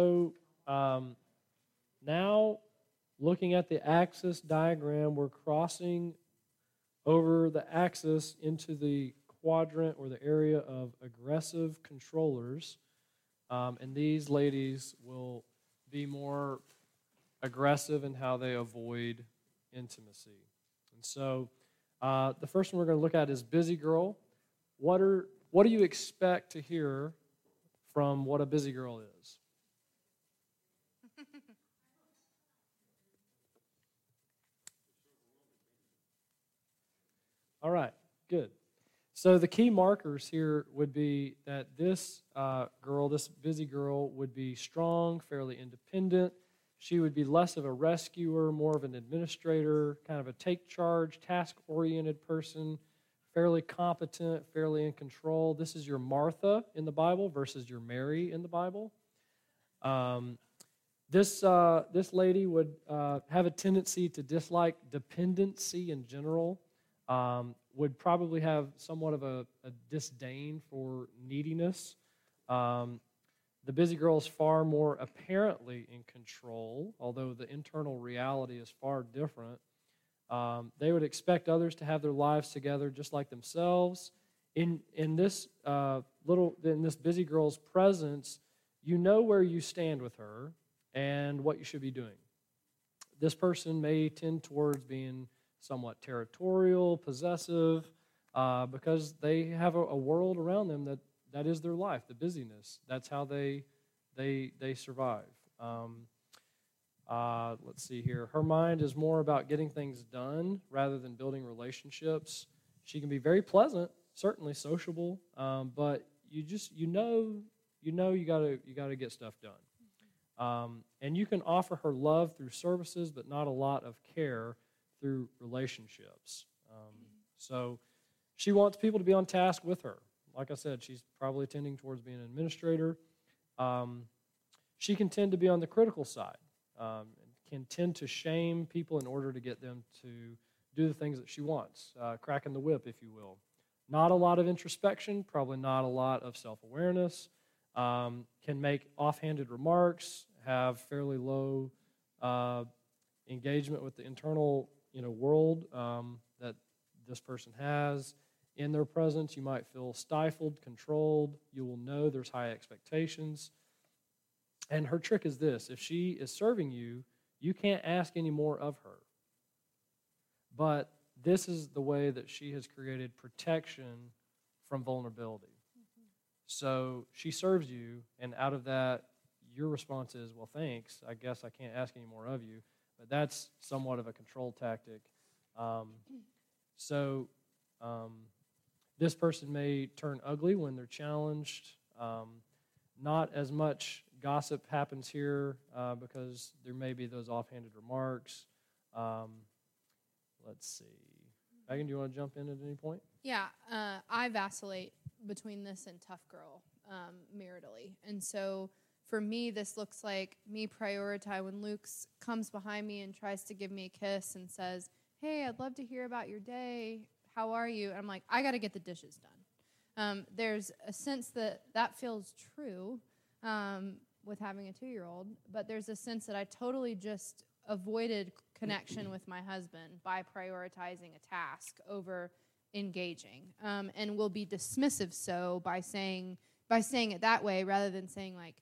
So um, now, looking at the axis diagram, we're crossing over the axis into the quadrant or the area of aggressive controllers. Um, and these ladies will be more aggressive in how they avoid intimacy. And so uh, the first one we're going to look at is busy girl. What, are, what do you expect to hear from what a busy girl is? All right, good. So the key markers here would be that this uh, girl, this busy girl, would be strong, fairly independent. She would be less of a rescuer, more of an administrator, kind of a take charge, task oriented person, fairly competent, fairly in control. This is your Martha in the Bible versus your Mary in the Bible. Um, this, uh, this lady would uh, have a tendency to dislike dependency in general um, would probably have somewhat of a, a disdain for neediness. Um, the busy girl is far more apparently in control, although the internal reality is far different. Um, they would expect others to have their lives together just like themselves. In, in this uh, little, in this busy girl's presence, you know where you stand with her and what you should be doing. This person may tend towards being somewhat territorial, possessive, uh, because they have a, a, world around them that, that is their life, the busyness. That's how they, they, they survive. Um, uh, let's see here. Her mind is more about getting things done rather than building relationships. She can be very pleasant, certainly sociable, um, but you just you know you know you gotta you gotta get stuff done. Um, and you can offer her love through services, but not a lot of care through relationships. Um, so she wants people to be on task with her. Like I said, she's probably tending towards being an administrator. Um, she can tend to be on the critical side, um, can tend to shame people in order to get them to do the things that she wants, uh, cracking the whip, if you will. Not a lot of introspection, probably not a lot of self awareness. Um, can make offhanded remarks, have fairly low uh, engagement with the internal you know, world um, that this person has. In their presence, you might feel stifled, controlled. You will know there's high expectations. And her trick is this if she is serving you, you can't ask any more of her. But this is the way that she has created protection from vulnerability. Mm-hmm. So she serves you, and out of that, your response is, Well, thanks. I guess I can't ask any more of you. But that's somewhat of a control tactic. Um, so um, this person may turn ugly when they're challenged. Um, not as much gossip happens here uh, because there may be those offhanded remarks. Um, let's see. Megan, do you want to jump in at any point? Yeah, uh, I vacillate between this and tough girl um, maritally. And so for me, this looks like me prioritize when Luke comes behind me and tries to give me a kiss and says, Hey, I'd love to hear about your day. How are you? And I'm like, I got to get the dishes done. Um, there's a sense that that feels true um, with having a two year old, but there's a sense that I totally just avoided connection with my husband by prioritizing a task over engaging um, and will be dismissive so by saying by saying it that way rather than saying like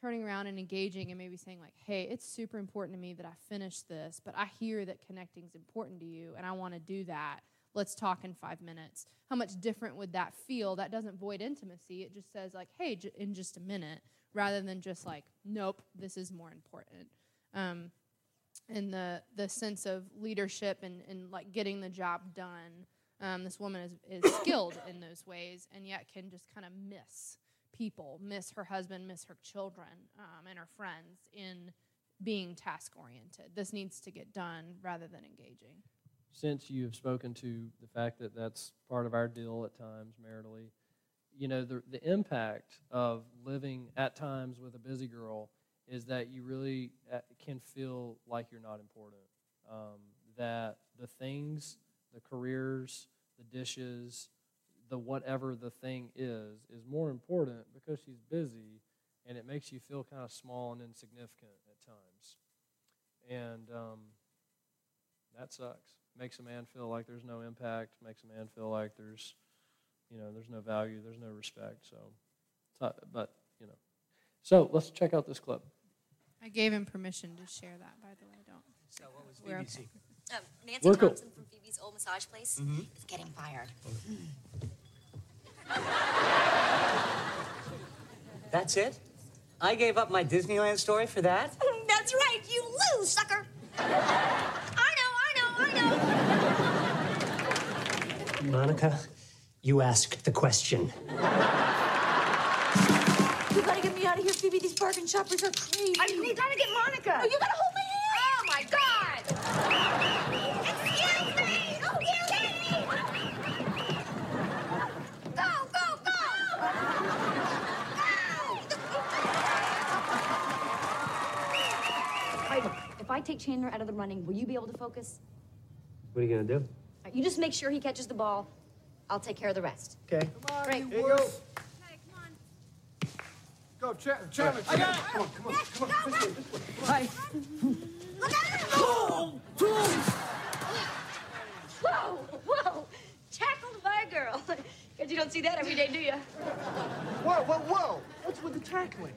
turning around and engaging and maybe saying like hey it's super important to me that i finish this but i hear that connecting is important to you and i want to do that. Let's talk in five minutes. How much different would that feel? That doesn't void intimacy. It just says like hey j- in just a minute rather than just like nope this is more important. Um, and the the sense of leadership and, and like getting the job done um, this woman is, is skilled in those ways and yet can just kind of miss people, miss her husband, miss her children, um, and her friends in being task oriented. This needs to get done rather than engaging. Since you have spoken to the fact that that's part of our deal at times maritally, you know, the, the impact of living at times with a busy girl is that you really uh, can feel like you're not important. Um, that the things, the careers, the dishes, the whatever the thing is is more important because she's busy and it makes you feel kind of small and insignificant at times. And um, that sucks. Makes a man feel like there's no impact. Makes a man feel like there's, you know, there's no value. There's no respect. So, but you know, so let's check out this clip. I gave him permission to share that, by the way. Don't. So what was We're Phoebe's okay. secret? Um, Nancy We're cool. From Phoebe's old massage place is getting fired. That's it? I gave up my Disneyland story for that? That's right, you lose, sucker. I know, I know, I know. Monica, you asked the question. You gotta get me out of here, Phoebe. These bargain shoppers are crazy. I, you gotta get Monica. Oh, you gotta hold my hand. Oh my God! Excuse me! Oh, you get me! Go, go, go! All right, look, if I take Chandler out of the running, will you be able to focus? What are you gonna do? All right, you just make sure he catches the ball. I'll take care of the rest. Okay. Great. You go. Go, Ch- Chandler. I got it. Come on, come on, come on. This way, this way. Hi. Look out! Whoa, whoa. Tackled by a girl. Guess you don't see that every day, do you? Whoa, whoa, whoa. What's with the tackling?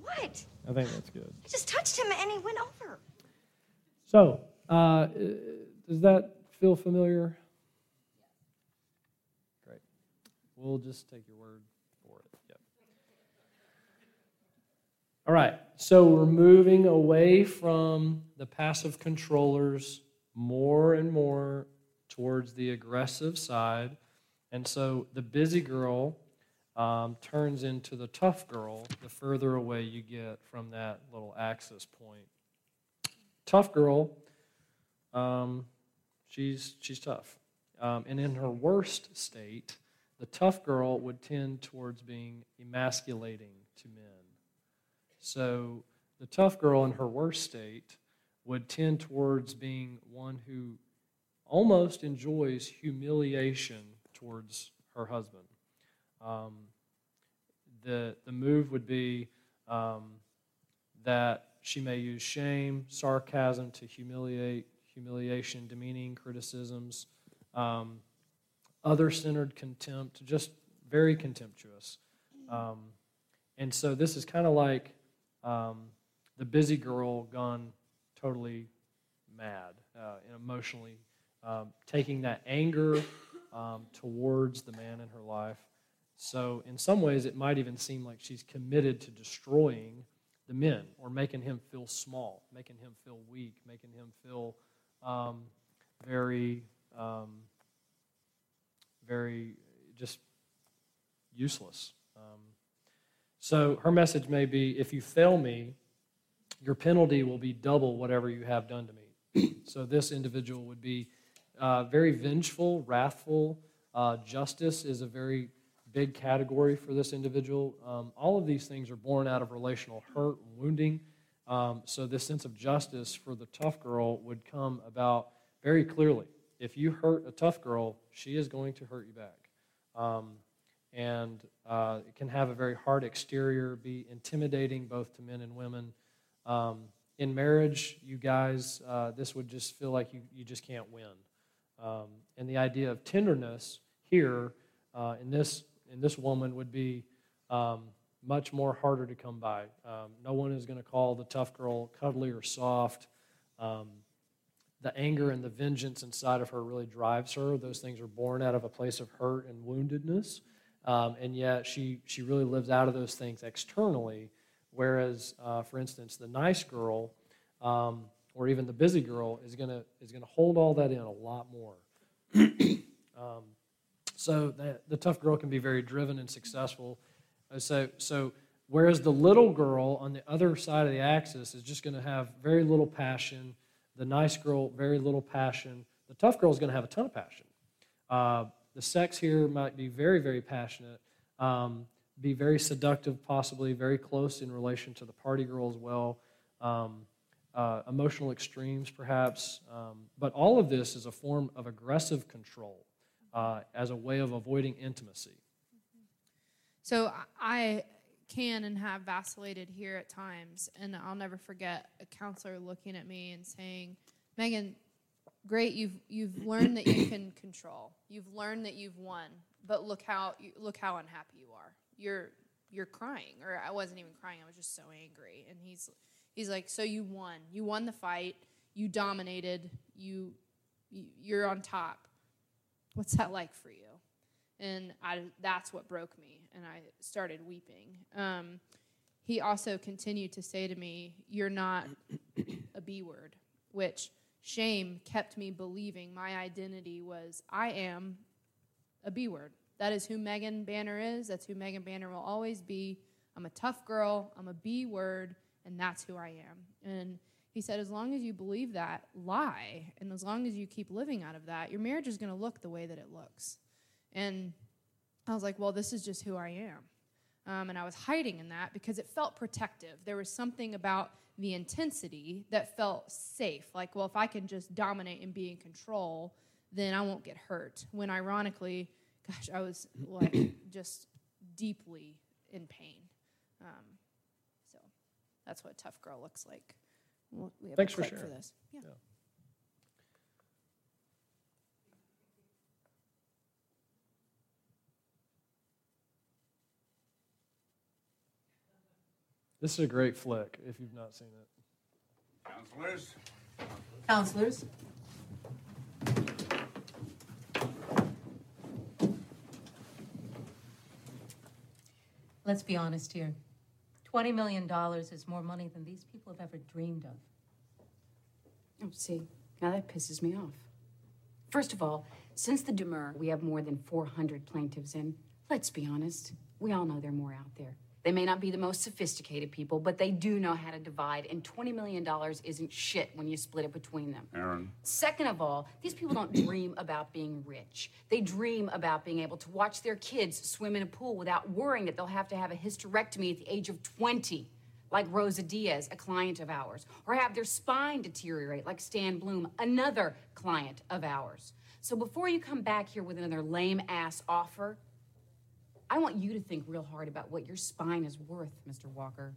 What? I think that's good. I just touched him and he went over. So, uh, does that feel familiar? Great. We'll just take your word for it. Yep. All right. So we're moving away from the passive controllers more and more towards the aggressive side. And so the busy girl um, turns into the tough girl the further away you get from that little axis point tough girl. Um, she's she's tough, um, and in her worst state, the tough girl would tend towards being emasculating to men. So the tough girl in her worst state would tend towards being one who almost enjoys humiliation towards her husband. Um, the the move would be. Um, that she may use shame, sarcasm to humiliate, humiliation, demeaning criticisms, um, other centered contempt, just very contemptuous. Um, and so this is kind of like um, the busy girl gone totally mad uh, and emotionally, um, taking that anger um, towards the man in her life. So, in some ways, it might even seem like she's committed to destroying the men or making him feel small, making him feel weak, making him feel um, very, um, very just useless. Um, so her message may be if you fail me, your penalty will be double whatever you have done to me. so this individual would be uh, very vengeful, wrathful. Uh, justice is a very big category for this individual. Um, all of these things are born out of relational hurt and wounding. Um, so, this sense of justice for the tough girl would come about very clearly. If you hurt a tough girl, she is going to hurt you back. Um, and uh, it can have a very hard exterior, be intimidating both to men and women. Um, in marriage, you guys, uh, this would just feel like you, you just can't win. Um, and the idea of tenderness here uh, in this in this woman would be um, much more harder to come by. Um, no one is going to call the tough girl cuddly or soft. Um, the anger and the vengeance inside of her really drives her. Those things are born out of a place of hurt and woundedness. Um, and yet she, she really lives out of those things externally. Whereas, uh, for instance, the nice girl um, or even the busy girl is going to is gonna hold all that in a lot more. so the, the tough girl can be very driven and successful. Uh, So, so whereas the little girl on the other side of the axis is just going to have very little passion, the nice girl, very little passion. The tough girl is going to have a ton of passion. Uh, the sex here might be very, very passionate, um, be very seductive, possibly very close in relation to the party girl as well. Um, uh, emotional extremes, perhaps. Um, but all of this is a form of aggressive control uh, as a way of avoiding intimacy. So I can and have vacillated here at times. And I'll never forget a counselor looking at me and saying, Megan, great, you've, you've learned that you can control. You've learned that you've won, but look how, look how unhappy you are. You're, you're crying. Or I wasn't even crying, I was just so angry. And he's, he's like, so you won. You won the fight. You dominated. You, you you're on top. What's that like for you? and I, that's what broke me and i started weeping. Um, he also continued to say to me you're not a b word which shame kept me believing my identity was i am a b word. That is who megan banner is. That's who megan banner will always be. I'm a tough girl. I'm a b word and that's who i am. And he said as long as you believe that lie and as long as you keep living out of that your marriage is going to look the way that it looks and I was like, well, this is just who I am. Um, and I was hiding in that because it felt protective. There was something about the intensity that felt safe. Like, well, if I can just dominate and be in control, then I won't get hurt. When ironically, gosh, I was like just deeply in pain. Um, so that's what a tough girl looks like. We'll, we have Thanks a for clip for sharing. this. Yeah. Yeah. This is a great flick if you've not seen it. Counselors? Counselors? Let's be honest here. $20 million is more money than these people have ever dreamed of. Oh, see, now that pisses me off. First of all, since the demur, we have more than 400 plaintiffs in. Let's be honest, we all know there are more out there. They may not be the most sophisticated people, but they do know how to divide, and $20 million isn't shit when you split it between them. Erin. Second of all, these people don't dream about being rich. They dream about being able to watch their kids swim in a pool without worrying that they'll have to have a hysterectomy at the age of 20, like Rosa Diaz, a client of ours, or have their spine deteriorate, like Stan Bloom, another client of ours. So before you come back here with another lame ass offer, I want you to think real hard about what your spine is worth, Mr. Walker.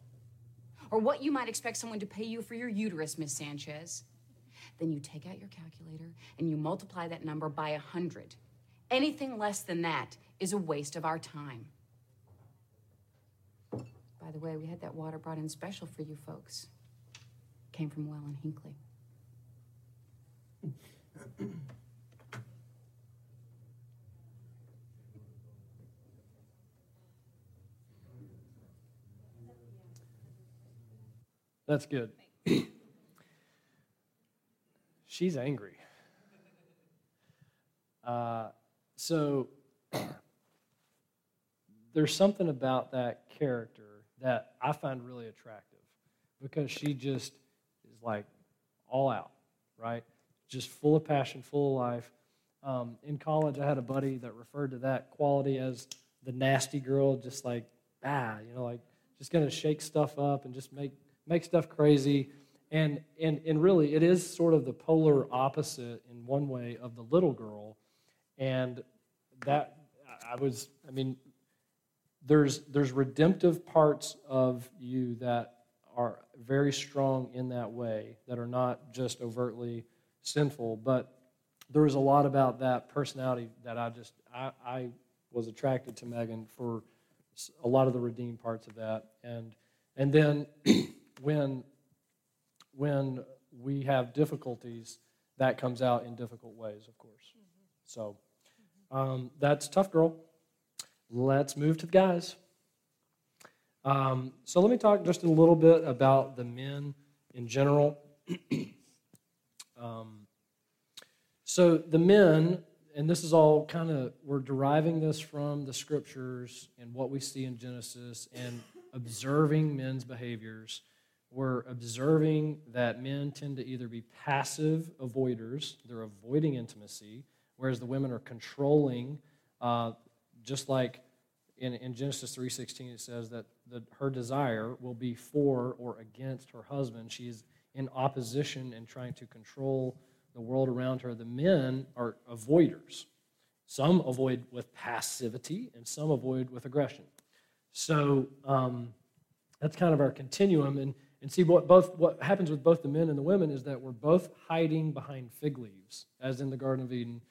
Or what you might expect someone to pay you for your uterus, Miss Sanchez. Then you take out your calculator and you multiply that number by a 100. Anything less than that is a waste of our time. By the way, we had that water brought in special for you folks. Came from Well and Hinkley. That's good. She's angry. Uh, so there's something about that character that I find really attractive because she just is like all out, right? Just full of passion, full of life. Um, in college, I had a buddy that referred to that quality as the nasty girl, just like, ah, you know, like just to shake stuff up and just make make stuff crazy. And, and, and really, it is sort of the polar opposite in one way of the little girl. And that, I was, I mean, there's, there's redemptive parts of you that are very strong in that way, that are not just overtly sinful. But there was a lot about that personality that I just, I, I was attracted to Megan for a lot of the redeemed parts of that. And, and then when when we have difficulties, that comes out in difficult ways, of course. So um, that's tough, girl. Let's move to the guys. Um, so let me talk just a little bit about the men in general. um, so the men, and this is all kind of, we're deriving this from the scriptures and what we see in Genesis and observing men's behaviors we're observing that men tend to either be passive avoiders, they're avoiding intimacy, whereas the women are controlling, uh, just like in, in Genesis 3.16 it says that the, her desire will be for or against her husband. She is in opposition and trying to control the world around her. The men are avoiders. Some avoid with passivity and some avoid with aggression. So um, that's kind of our continuum. And, and see what both what happens with both the men and the women is that we're both hiding behind fig leaves, as in the Garden of Eden.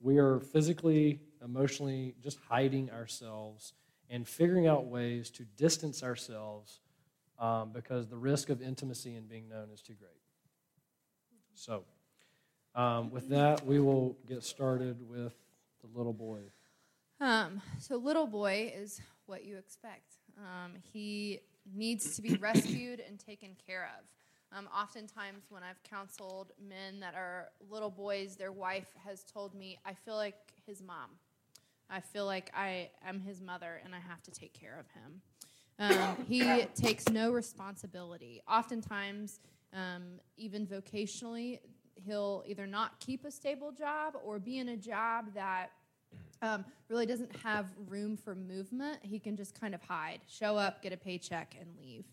We are physically, emotionally just hiding ourselves and figuring out ways to distance ourselves um, because the risk of intimacy and being known is too great. So, um, with that, we will get started with the little boy. Um, so little boy is what you expect. Um, he needs to be rescued and taken care of. Um, oftentimes, when I've counseled men that are little boys, their wife has told me, "I feel like his mom. I feel like I am his mother, and I have to take care of him." Um, he takes no responsibility. Oftentimes, um, even vocationally, he'll either not keep a stable job or be in a job that um, really doesn't have room for movement. He can just kind of hide, show up, get a paycheck, and leave.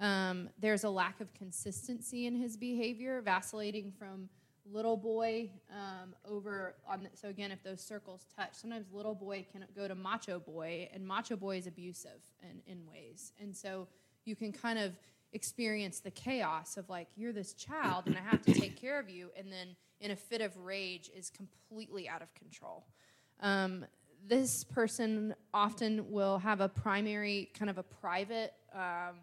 Um, there's a lack of consistency in his behavior, vacillating from little boy um, over on. The, so again, if those circles touch, sometimes little boy can go to macho boy, and macho boy is abusive in, in ways, and so you can kind of experience the chaos of like you're this child and I have to take care of you, and then in a fit of rage is completely out of control. Um, this person often will have a primary, kind of a private um,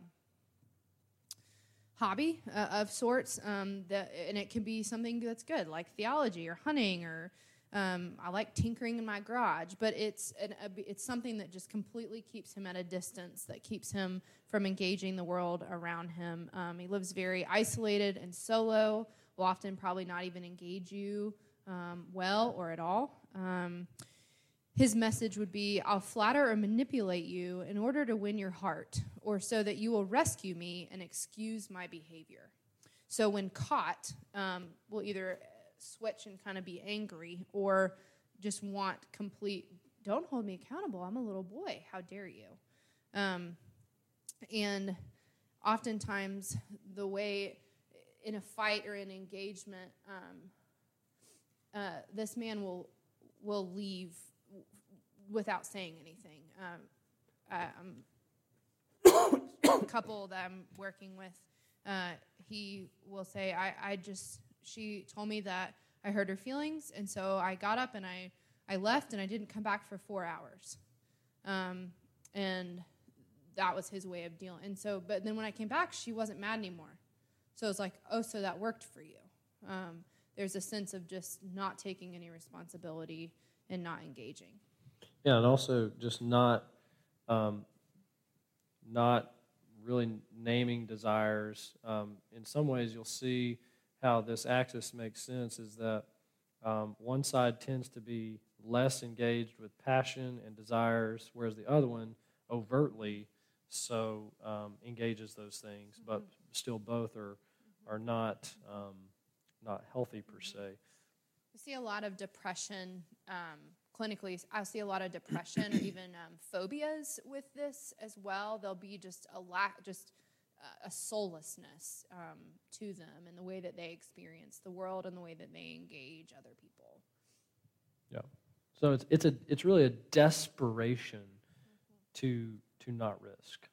hobby uh, of sorts, um, that, and it can be something that's good, like theology or hunting, or um, I like tinkering in my garage. But it's an, it's something that just completely keeps him at a distance, that keeps him from engaging the world around him. Um, he lives very isolated and solo. Will often probably not even engage you um, well or at all. Um, his message would be I'll flatter or manipulate you in order to win your heart, or so that you will rescue me and excuse my behavior. So, when caught, um, will either switch and kind of be angry or just want complete, don't hold me accountable. I'm a little boy. How dare you? Um, and oftentimes, the way in a fight or an engagement, um, uh, this man will will leave without saying anything. Um, um, a couple that I'm working with, uh, he will say, I, I just, she told me that I hurt her feelings, and so I got up and I, I left and I didn't come back for four hours. Um, and that was his way of dealing. And so, but then when I came back, she wasn't mad anymore. So it was like, oh, so that worked for you. Um, there's a sense of just not taking any responsibility and not engaging. Yeah, and also just not um, not really naming desires. Um, in some ways, you'll see how this axis makes sense. Is that um, one side tends to be less engaged with passion and desires, whereas the other one overtly so um, engages those things, mm-hmm. but still both are are not um, not healthy per se. We see a lot of depression um, clinically, I see a lot of depression or even um, phobias with this as well. There'll be just a lack, just uh, a soullessness um, to them and the way that they experience the world and the way that they engage other people. Yeah. So it's it's a it's really a desperation mm-hmm. to to not risk,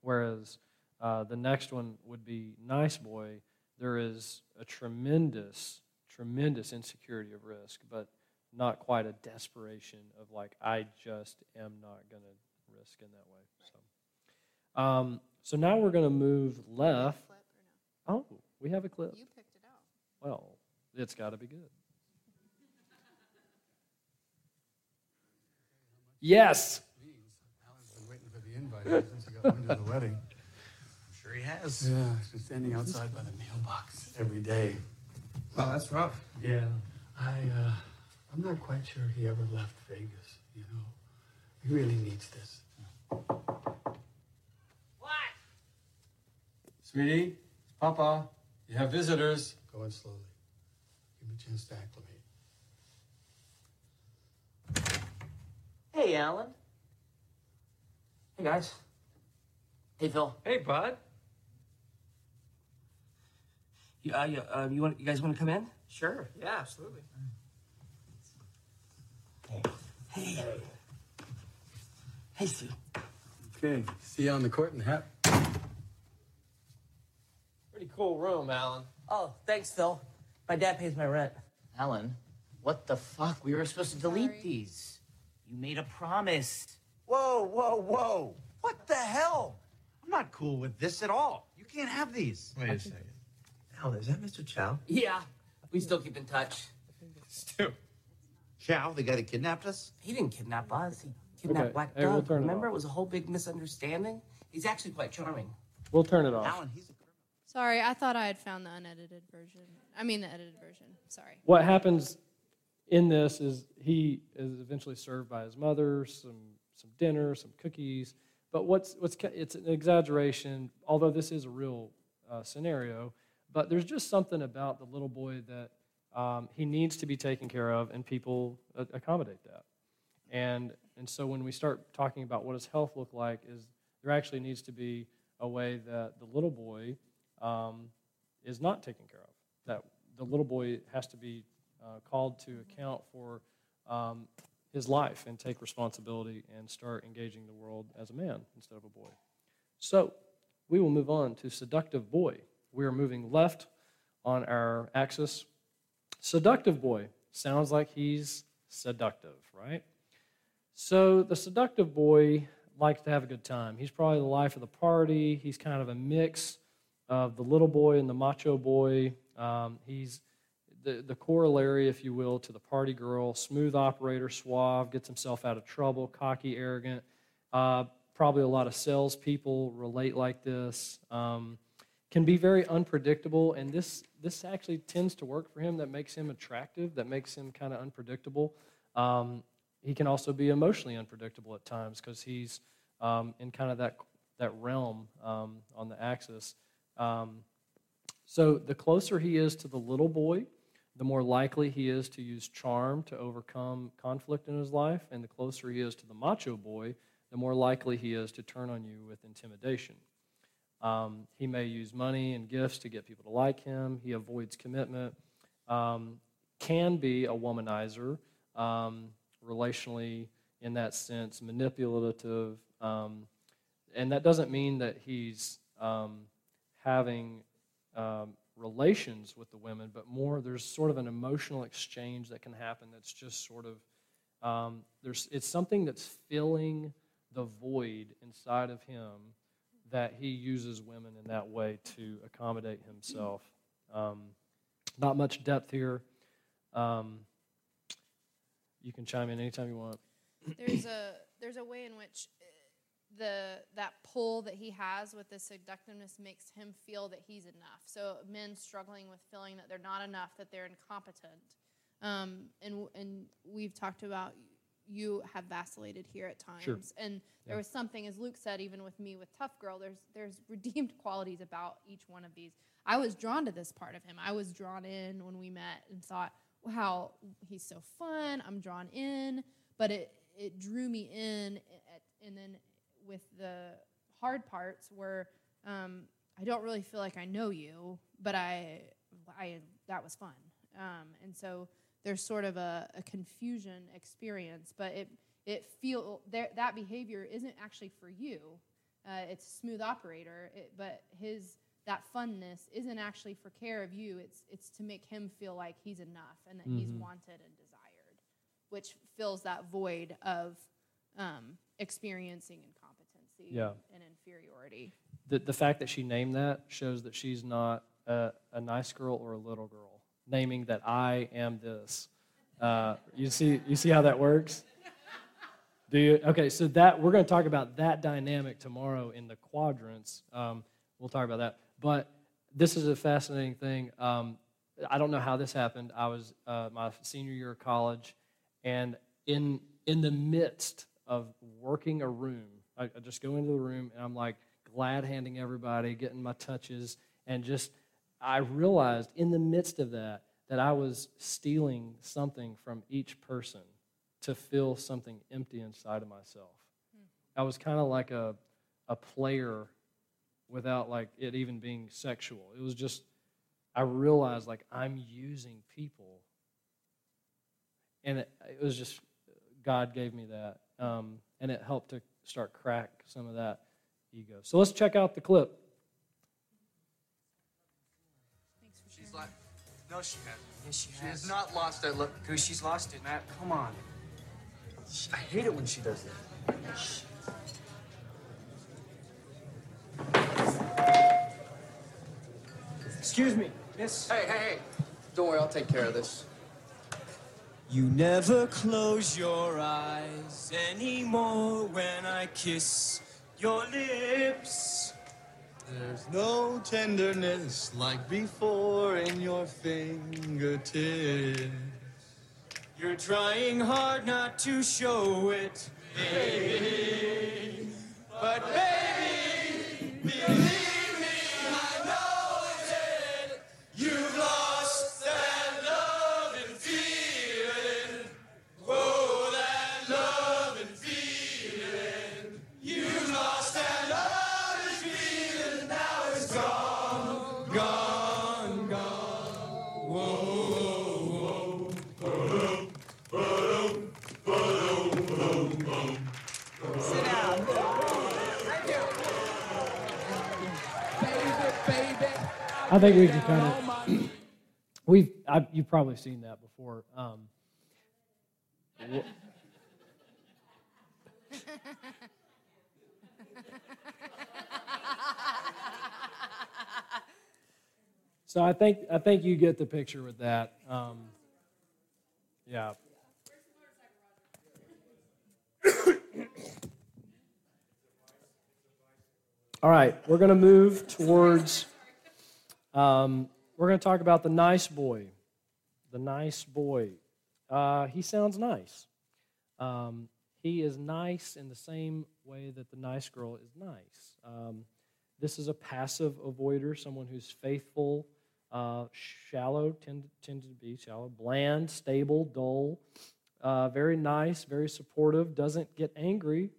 whereas uh, the next one would be nice boy. There is a tremendous tremendous insecurity of risk, but not quite a desperation of like I just am not going to risk in that way. So, um, so now we're going to move left. Oh, we have a clip. You picked it out. Well, it's got to be good. Yes. Alan's been waiting for the invite since he got wind of the wedding. I'm sure he has. Yeah, he's been standing outside by the mailbox every day. Well, that's rough. Yeah, I. Uh, I'm not quite sure he ever left Vegas, you know. He really needs this. What? Sweetie, Papa. You have visitors. Go in slowly. Give him a chance to acclimate. Hey, Alan. Hey, guys. Hey, Phil. Hey, Bud. You, uh, you, uh, you, want, you guys want to come in? Sure. Yeah, absolutely. Hey. Hey, Stu. Okay. See you on the court in the hat. Pretty cool room, Alan. Oh, thanks, Phil. My dad pays my rent. Alan, what the fuck? We were supposed to delete Sorry. these. You made a promise. Whoa, whoa, whoa. What the hell? I'm not cool with this at all. You can't have these. Wait a second. Alan, is that Mr. Chow? Yeah, we still keep in touch. Stu. Chow, the guy that kidnapped us? He didn't kidnap us. He kidnapped Okay, Black hey, we'll Doug. turn it Remember, off. it was a whole big misunderstanding. He's actually quite charming. We'll turn it off. Alan, he's a Sorry, I thought I had found the unedited version. I mean, the edited version. Sorry. What happens in this is he is eventually served by his mother some some dinner, some cookies. But what's what's it's an exaggeration, although this is a real uh, scenario. But there's just something about the little boy that um, he needs to be taken care of, and people accommodate that. And and so when we start talking about what does health look like, is there actually needs to be a way that the little boy um, is not taken care of. That the little boy has to be uh, called to account for um, his life and take responsibility and start engaging the world as a man instead of a boy. So we will move on to seductive boy. We are moving left on our axis. Seductive boy sounds like he's seductive, right? So the seductive boy likes to have a good time. He's probably the life of the party. He's kind of a mix of the little boy and the macho boy. Um, he's the, the corollary, if you will, to the party girl. Smooth operator, suave, gets himself out of trouble, cocky, arrogant. Uh, probably a lot of salespeople relate like this. Um, can be very unpredictable, and this this actually tends to work for him. That makes him attractive. That makes him kind of unpredictable. Um, he can also be emotionally unpredictable at times because he's um, in kind of that that realm um, on the axis. Um, so the closer he is to the little boy, the more likely he is to use charm to overcome conflict in his life, and the closer he is to the macho boy, the more likely he is to turn on you with intimidation. Um, he may use money and gifts to get people to like him. He avoids commitment. Um, can be a womanizer, um, relationally in that sense, manipulative. Um, and that doesn't mean that he's um, having um, relations with the women, but more there's sort of an emotional exchange that can happen that's just sort of there's it's something that's filling the void inside of him that he uses women in that way to accommodate himself. Um, not much depth here. Um, you can chime in anytime you want. there's a there's a way in which uh, the that pull that he has with the seductiveness makes him feel that he's enough. So men struggling with feeling that they're not enough, that they're incompetent, um, and and we've talked about you have vacillated here at times, Sure. and there Yeah. was something as Luke said, even with me with Tough Girl, there's there's redeemed qualities about each one of these. I was drawn to this part of him. I was drawn in when we met and thought, wow, he's so fun. I'm drawn in, but it it drew me in, at, and then with the hard parts where um, I don't really feel like I know you, but I I that was fun, um, and so there's sort of a, a confusion experience, but it it feel there that behavior isn't actually for you. Uh, it's smooth operator, it, but his that funness isn't actually for care of you. It's it's to make him feel like he's enough and that he's Mhm. wanted and desired, which fills that void of um, experiencing incompetency Yeah. and inferiority. The, the fact that she named that shows that she's not a, a nice girl or a little girl. Naming that I am this. Uh, you see, you see how that works. Do you? Okay, so that we're going to talk about that dynamic tomorrow in the quadrants. Um, we'll talk about that. But this is a fascinating thing. Um, I don't know how this happened. I was uh, my senior year of college, and in in the midst of working a room, I, I just go into the room and I'm like glad handing everybody, getting my touches, and just I realized in the midst of that that I was stealing something from each person to fill something empty inside of myself. I was kind of like a a player without like it even being sexual. It was just I realized like I'm using people, and it, it was just God gave me that, um, and it helped to start crack some of that ego. So let's check out the clip. She's no, she hasn't. Yes, she has. She has not lost that look. Dude, she's lost it. Matt, come on. I hate it when she does that. Excuse me, miss. Hey, hey, hey. Don't worry, I'll take care of this. You never close your eyes anymore when I kiss your lips. There's no tenderness like before in your fingertips. You're trying hard not to show it, baby. But baby, I think we can kind of. We've I, you've probably seen that before. Um, so I think I think you get the picture with that. Um, yeah. All right, we're going to move towards. Um, we're going to talk about the nice boy. The nice boy. Uh, he sounds nice. Um, he is nice in the same way that the nice girl is nice. Um, this is a passive avoider, someone who's faithful, uh, shallow, tend, tend to be shallow, bland, stable, dull, uh, very nice, very supportive, doesn't get angry,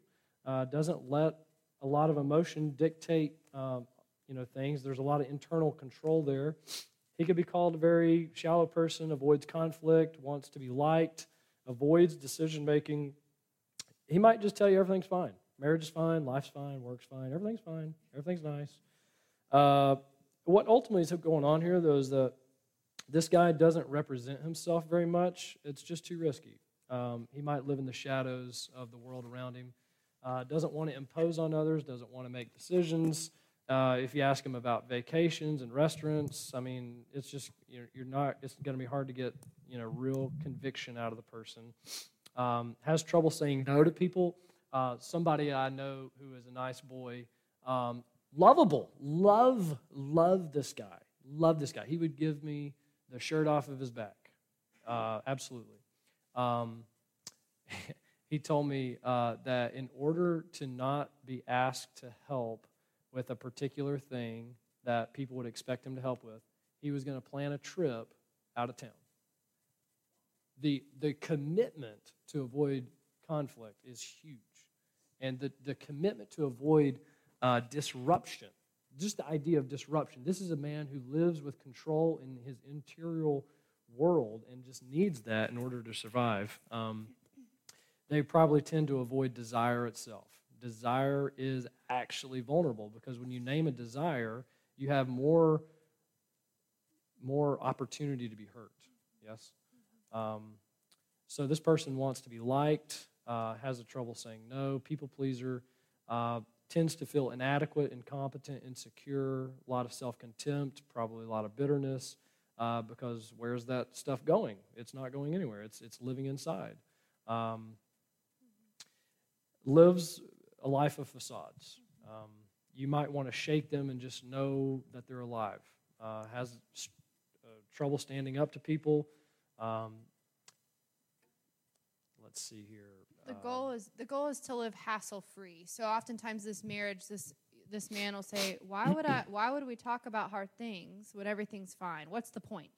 uh, doesn't let a lot of emotion dictate um, you know things. There's a lot of internal control there. He could be called a very shallow person, avoids conflict, wants to be liked, avoids decision making. He might just tell you everything's fine. Marriage is fine, life's fine, work's fine, everything's fine, everything's nice. Uh, what ultimately is going on here, though, is that this guy doesn't represent himself very much. It's just too risky. Um, he might live in the shadows of the world around him. Uh, doesn't want to impose on others, doesn't want to make decisions. Uh, if you ask him about vacations and restaurants, I mean, it's just you're, you're not. It's going to be hard to get you know real conviction out of the person. Um, has trouble saying no to people. Uh, somebody I know who is a nice boy, um, lovable, love, love this guy, love this guy. He would give me the shirt off of his back, uh, absolutely. Um, he told me uh, that in order to not be asked to help with a particular thing that people would expect him to help with, he was going to plan a trip out of town. The, the commitment to avoid conflict is huge. And the, the commitment to avoid uh, disruption, just the idea of disruption. This is a man who lives with control in his interior world and just needs that in order to survive. Um, they probably tend to avoid desire itself. Desire is actually vulnerable because when you name a desire, you have more more opportunity to be hurt. Yes. Um, so this person wants to be liked, uh, has a trouble saying no, people pleaser, uh, tends to feel inadequate, incompetent, insecure, a lot of self contempt, probably a lot of bitterness. Uh, because where's that stuff going? It's not going anywhere. It's it's living inside. Um, lives a life of facades. Um, you might want to shake them and just know that they're alive. Uh, has uh, trouble standing up to people. Um, let's see here. The goal is the goal is to live hassle free. So oftentimes this marriage, this this man will say, "Why would I? Why would we talk about hard things when everything's fine? What's the point?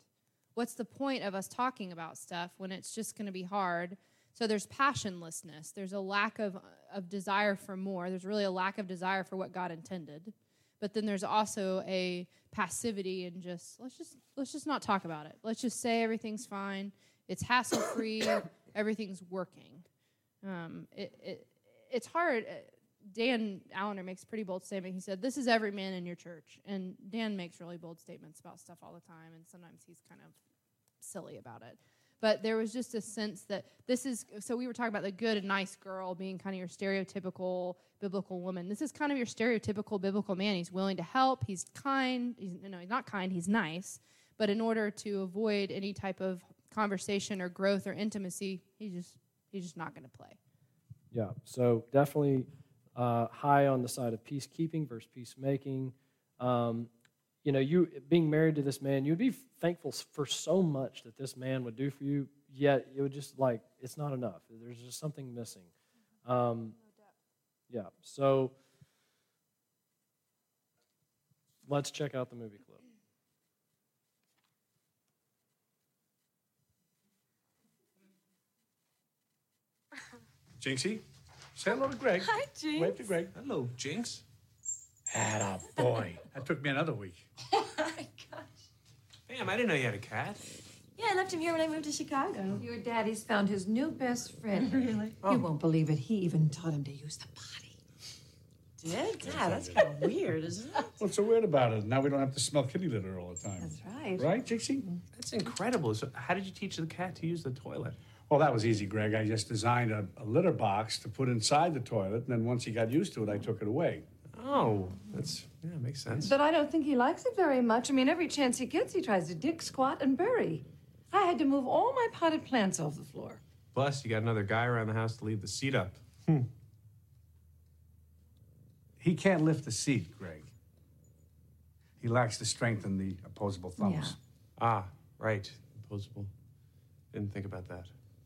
What's the point of us talking about stuff when it's just going to be hard?" So there's passionlessness. There's a lack of of desire for more. There's really a lack of desire for what God intended. But then there's also a passivity and just let's just let's just not talk about it. Let's just say everything's fine. It's hassle free. everything's working. Um, it, it it's hard. Dan Allender makes pretty bold statement. He said, "This is every man in your church," and Dan makes really bold statements about stuff all the time, and sometimes he's kind of silly about it. But there was just a sense that this is so we were talking about the good and nice girl being kind of your stereotypical biblical woman. This is kind of your stereotypical biblical man. He's willing to help. He's kind. He's no, he's not kind. He's nice. But in order to avoid any type of conversation or growth or intimacy, he just he's just not going to play. Yeah, so definitely uh, high on the side of peacekeeping versus peacemaking. Um, you know, you being married to this man, you'd be thankful for so much that this man would do for you. Yet it would just like it's not enough. There's just something missing. Um, yeah, so let's check out the movie clip. Jinxie, say hello to Greg. Hi, Jinx. Wave to Greg. Hello, Jinx. Atta boy. that took me another week. Oh my gosh. Damn, I didn't know you had a cat. Yeah, I left him here when I moved to Chicago. Your daddy's found his new best friend. Really? You oh. won't believe it. He even taught him to use the potty. Did? Dad, that's kind of weird, isn't it? What's so weird about it? Now we don't have to smell kitty litter all the time. That's right. Right, Jinxie? That's incredible. So, how did you teach the cat to use the toilet? Well, that was easy, Greg. I just designed a, a litter box to put inside the toilet, and then once he got used to it, I took it away. Oh, that's yeah, makes sense. But I don't think he likes it very much. I mean, every chance he gets, he tries to dig, squat, and bury. I had to move all my potted plants off the floor. Plus, you got another guy around the house to leave the seat up. Hmm. He can't lift the seat, Greg. He lacks the strength in the opposable thumbs. Yeah. Ah, right. Opposable. Didn't think about that.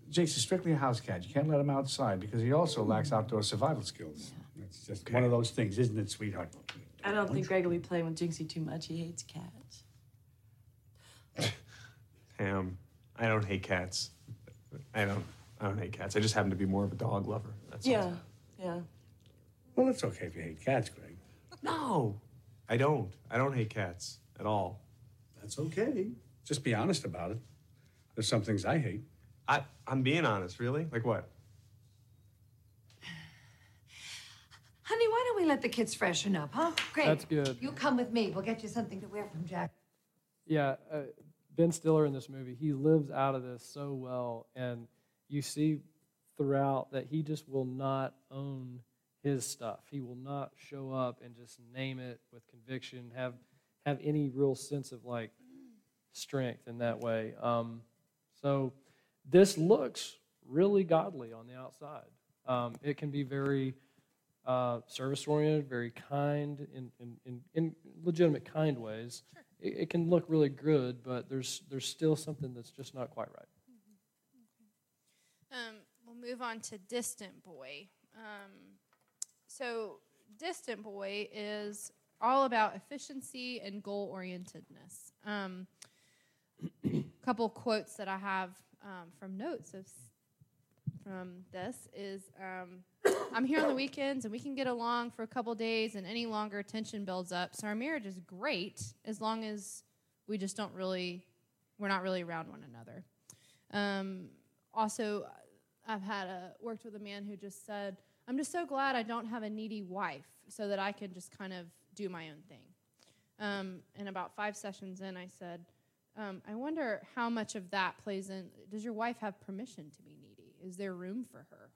Jinxie's is strictly a house cat. You can't let him outside because he also lacks outdoor survival skills. It's just one of those things, isn't it, sweetheart? I don't think Greg will be playing with Jinxie too much. He hates cats. Ham. I don't hate cats. I don't. I don't hate cats. I just happen to be more of a dog lover. That's all. yeah, yeah. Well, it's okay if you hate cats, Greg. No, I don't. I don't hate cats at all. That's okay. Just be honest about it. There's some things I hate. I I'm being honest. Really? Like what? Honey, why don't we let the kids freshen up, huh? Great. That's good. You come with me. We'll get you something to wear from Jack. Yeah, uh, Ben Stiller in this movie, he lives out of this so well, and you see throughout that he just will not own his stuff. He will not show up and just name it with conviction, have have any real sense of like strength in that way. Um, so this looks really godly on the outside. Um, it can be very uh, service oriented, very kind in, in, in, in legitimate kind ways. It, it can look really good, but there's there's still something that's just not quite right. Um, we'll move on to Distant Boy. Um, so, Distant Boy is all about efficiency and goal orientedness. Um, a couple quotes that I have um, from notes of from this is um, I'm here on the weekends and we can get along for a couple days and any longer tension builds up. So our marriage is great as long as we just don't really we're not really around one another. Um, also, I've had a worked with a man who just said, "I'm just so glad I don't have a needy wife, so that I can just kind of do my own thing." Um, and about five sessions in, I said, um, "I wonder how much of that plays in. Does your wife have permission to be needy? Is there room for her?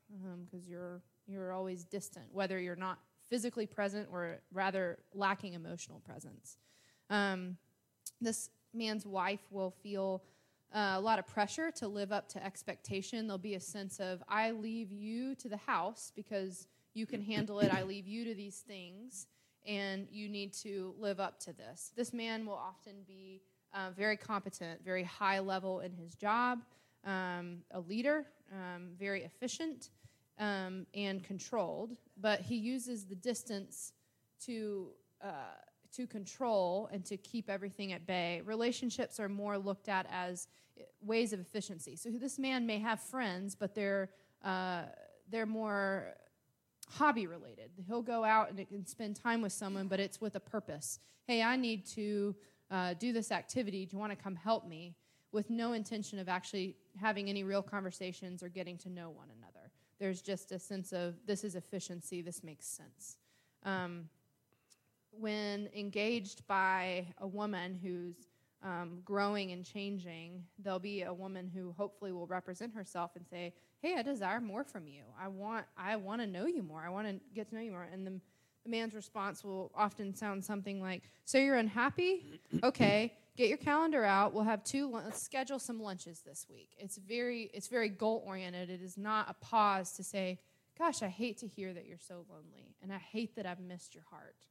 Because you're you're always distant, whether you're not physically present or rather lacking emotional presence." Um, this man's wife will feel uh, a lot of pressure to live up to expectation. There'll be a sense of, I leave you to the house because you can handle it. I leave you to these things, and you need to live up to this. This man will often be uh, very competent, very high level in his job, um, a leader, um, very efficient, um, and controlled, but he uses the distance to. Uh, to control and to keep everything at bay. Relationships are more looked at as ways of efficiency. So this man may have friends, but they're uh, they're more hobby related. He'll go out and, and spend time with someone, but it's with a purpose. Hey, I need to uh, do this activity. Do you want to come help me? With no intention of actually having any real conversations or getting to know one another. There's just a sense of this is efficiency, this makes sense. Um, when engaged by a woman who's um, growing and changing, there'll be a woman who hopefully will represent herself and say, "Hey, I desire more from you. I want, I want to know you more. I want to get to know you more." And the, the man's response will often sound something like, "So you're unhappy? Okay, get your calendar out. We'll have two. Let's schedule some lunches this week." It's very, it's very goal oriented. It is not a pause to say, "Gosh, I hate to hear that you're so lonely, and I hate that I've missed your heart."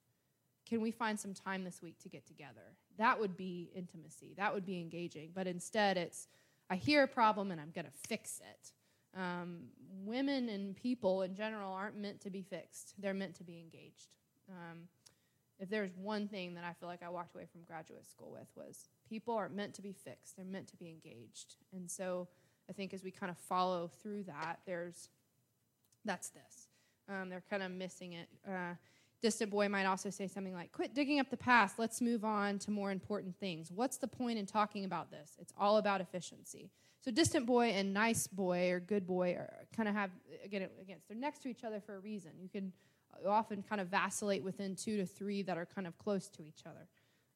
can we find some time this week to get together? That would be intimacy. That would be engaging. But instead, it's I hear a problem and I'm going to fix it. Um, women and people in general aren't meant to be fixed, they're meant to be engaged. Um, if there's one thing that I feel like I walked away from graduate school with was people aren't meant to be fixed, they're meant to be engaged. And so I think as we kind of follow through that, there's that's this. Um, they're kind of missing it. Uh, Distant Boy might also say something like, Quit digging up the past. Let's move on to more important things. What's the point in talking about this? It's all about efficiency. So, Distant Boy and Nice Boy or Good Boy are kind of have, again, against, they're next to each other for a reason. You can often kind of vacillate within two to three that are kind of close to each other.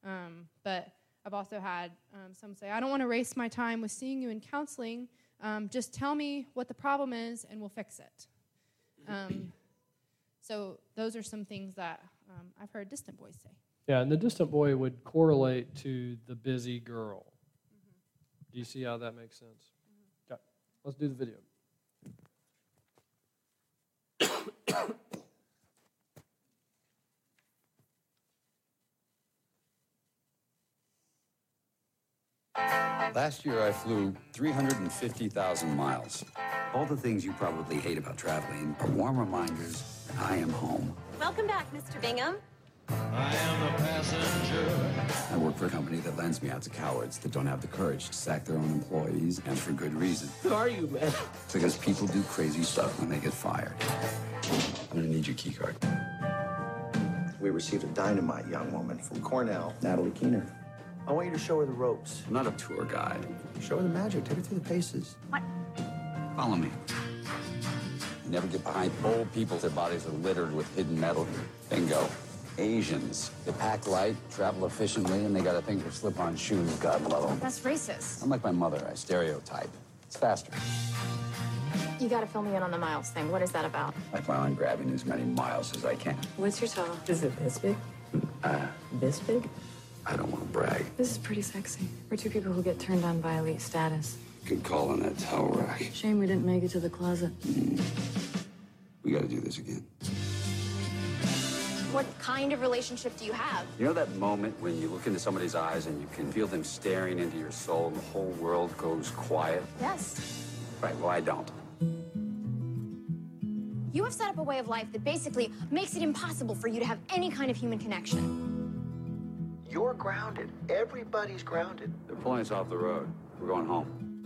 Um, but I've also had um, some say, I don't want to waste my time with seeing you in counseling. Um, just tell me what the problem is and we'll fix it. Um, so those are some things that um, I've heard distant boys say. Yeah, and the distant boy would correlate to the busy girl. Do you see how that makes sense? Okay, let's do the video. Last year, I flew 350,000 miles. All the things you probably hate about traveling are warm reminders that I am home. Welcome back, Mr. Bingham. I am a passenger. I work for a company that lends me out to cowards that don't have the courage to sack their own employees, and for good reason. Who are you, man? Because people do crazy stuff when they get fired. I'm gonna need your key card. We received a dynamite young woman from Cornell, Natalie Keener. I want you to show her the ropes. I'm not a tour guide. Show her the magic. Take her through the paces. What? Follow me. You Never get behind old people. Their bodies are littered with hidden metal. Bingo. Asians. They pack light, travel efficiently, and they got a thing for slip-on shoes. God love them. That's racist. I'm like my mother. I stereotype. It's faster. You gotta fill me in on the miles thing. What is that about? Like while I'm grabbing as many miles as I can. What's your total? Is it this big? Uh, This big? I don't want to brag. This is pretty sexy. We're two people who get turned on by elite status. Good call on that towel rack. Shame we didn't make it to the closet. Mm. We got to do this again. What kind of relationship do you have? You know that moment when you look into somebody's eyes and you can feel them staring into your soul and the whole world goes quiet? Yes. Right, well, I don't. You have set up a way of life that basically makes it impossible for you to have any kind of human connection. You're grounded. Everybody's grounded. They're pulling us off the road. We're going home.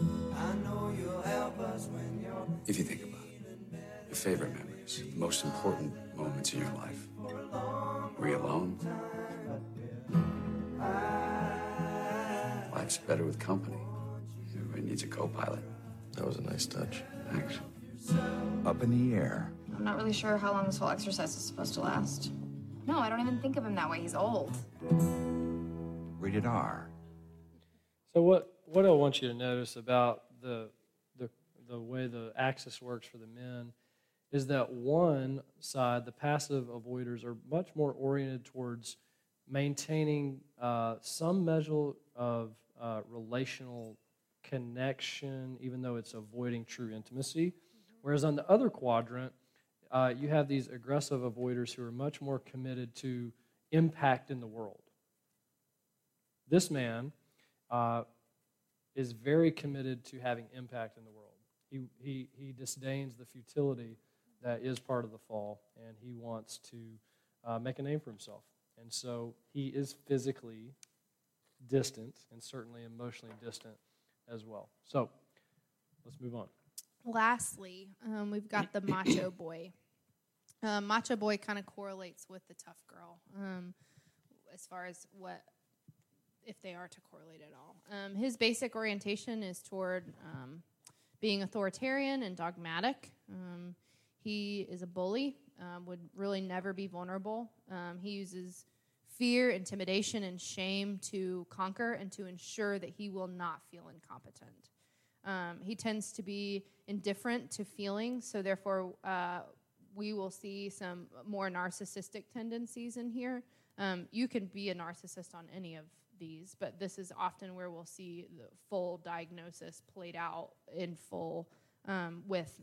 If you think about it, your favorite memories, the most important moments in your life. Were you alone? Life's better with company. Everybody needs a co-pilot. That was a nice touch. Thanks. Up in the air. I'm not really sure how long this whole exercise is supposed to last. No, I don't even think of him that way. He's old. Rated R. So what what I want you to notice about the the the way the axis works for the men is that one side, the passive avoiders, are much more oriented towards maintaining uh, some measure of uh, relational connection, even though it's avoiding true intimacy. Whereas on the other quadrant, uh, you have these aggressive avoiders who are much more committed to impact in the world. This man uh, is very committed to having impact in the world. He, he, he disdains the futility that is part of the fall, and he wants to uh, make a name for himself. And so he is physically distant and certainly emotionally distant as well. So let's move on. Lastly, um, we've got the macho boy. Um, macho boy kind of correlates with the tough girl um, as far as what, if they are to correlate at all. Um, his basic orientation is toward um, being authoritarian and dogmatic. Um, he is a bully, um, would really never be vulnerable. Um, he uses fear, intimidation, and shame to conquer and to ensure that he will not feel incompetent. Um, he tends to be indifferent to feelings, so therefore, uh, we will see some more narcissistic tendencies in here. You can be a narcissist on any of these, but this is often where we'll see the full diagnosis played out in full um, with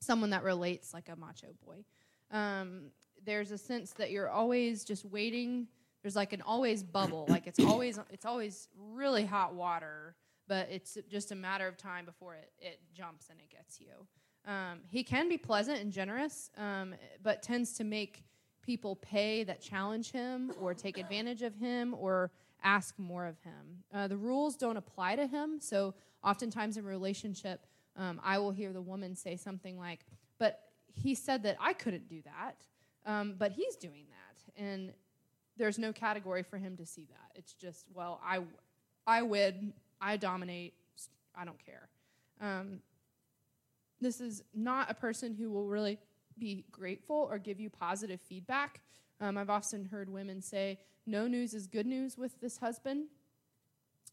someone that relates like a macho boy. Um, there's a sense that you're always just waiting. There's like an always bubble, like it's always it's always really hot water, but it's just a matter of time before it, it jumps and it gets you. Um, he can be pleasant and generous, um, but tends to make people pay that challenge him or take advantage of him or ask more of him. Uh, the rules don't apply to him, so oftentimes in a relationship, um, I will hear the woman say something like, But he said that I couldn't do that, um, but he's doing that. And there's no category for him to see that. It's just, well, I, I win, I dominate, I don't care. Um, this is not a person who will really be grateful or give you positive feedback. Um, I've often heard women say, no news is good news with this husband,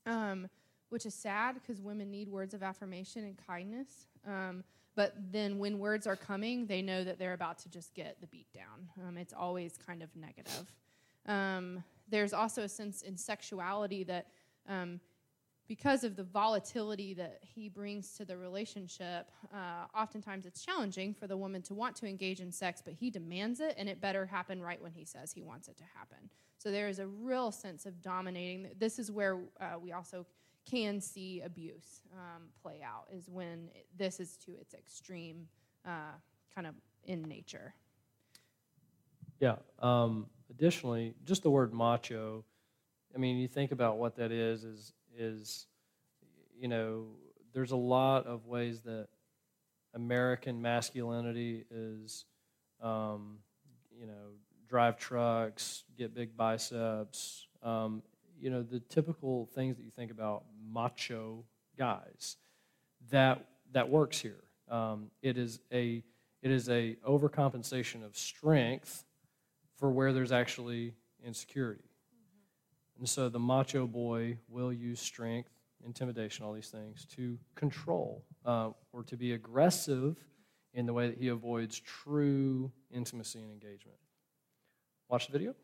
um, which is sad because women need words of affirmation and kindness. Um, but then when words are coming, they know that they're about to just get the beat down. Um, it's always kind of negative. Um, there's also a sense in sexuality that um, because of the volatility that he brings to the relationship, uh, oftentimes it's challenging for the woman to want to engage in sex, but he demands it, and it better happen right when he says he wants it to happen. So there is a real sense of dominating. This is where uh, we also can see abuse um, play out, is when this is to its extreme uh, kind of in nature. Yeah. Um, additionally, just the word macho. I mean, you think about what that is. Is is you know, there's a lot of ways that American masculinity is, um, you know, drive trucks, get big biceps. Um, you know, the typical things that you think about macho guys. That that works here. Um, it is a it is a overcompensation of strength for where there's actually insecurity. And so the macho boy will use strength, intimidation, all these things to control uh, or to be aggressive in the way that he avoids true intimacy and engagement. Watch the video.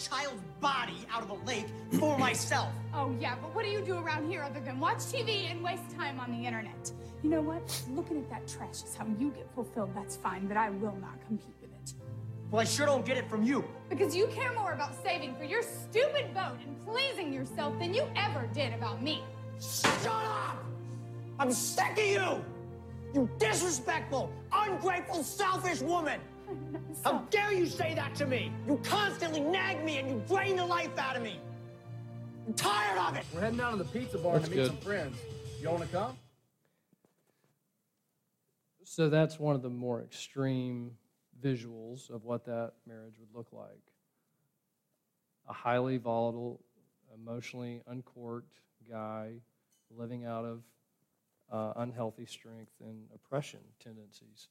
Child's body out of a lake for myself. Oh, yeah, but what do you do around here other than watch TV and waste time on the internet? You know what? Looking at that trash is how you get fulfilled, that's fine, but I will not compete with it. Well, I sure don't get it from you. Because you care more about saving for your stupid boat and pleasing yourself than you ever did about me. Shut up! I'm sick of you! You disrespectful, ungrateful, selfish woman! How dare you say that to me? You constantly nag me and you drain the life out of me. I'm tired of it. We're heading down to the pizza bar That's to meet good. some friends. You want to come? So that's one of the more extreme visuals of what that marriage would look like. A highly volatile, emotionally uncorked guy living out of uh, unhealthy strength and oppression tendencies.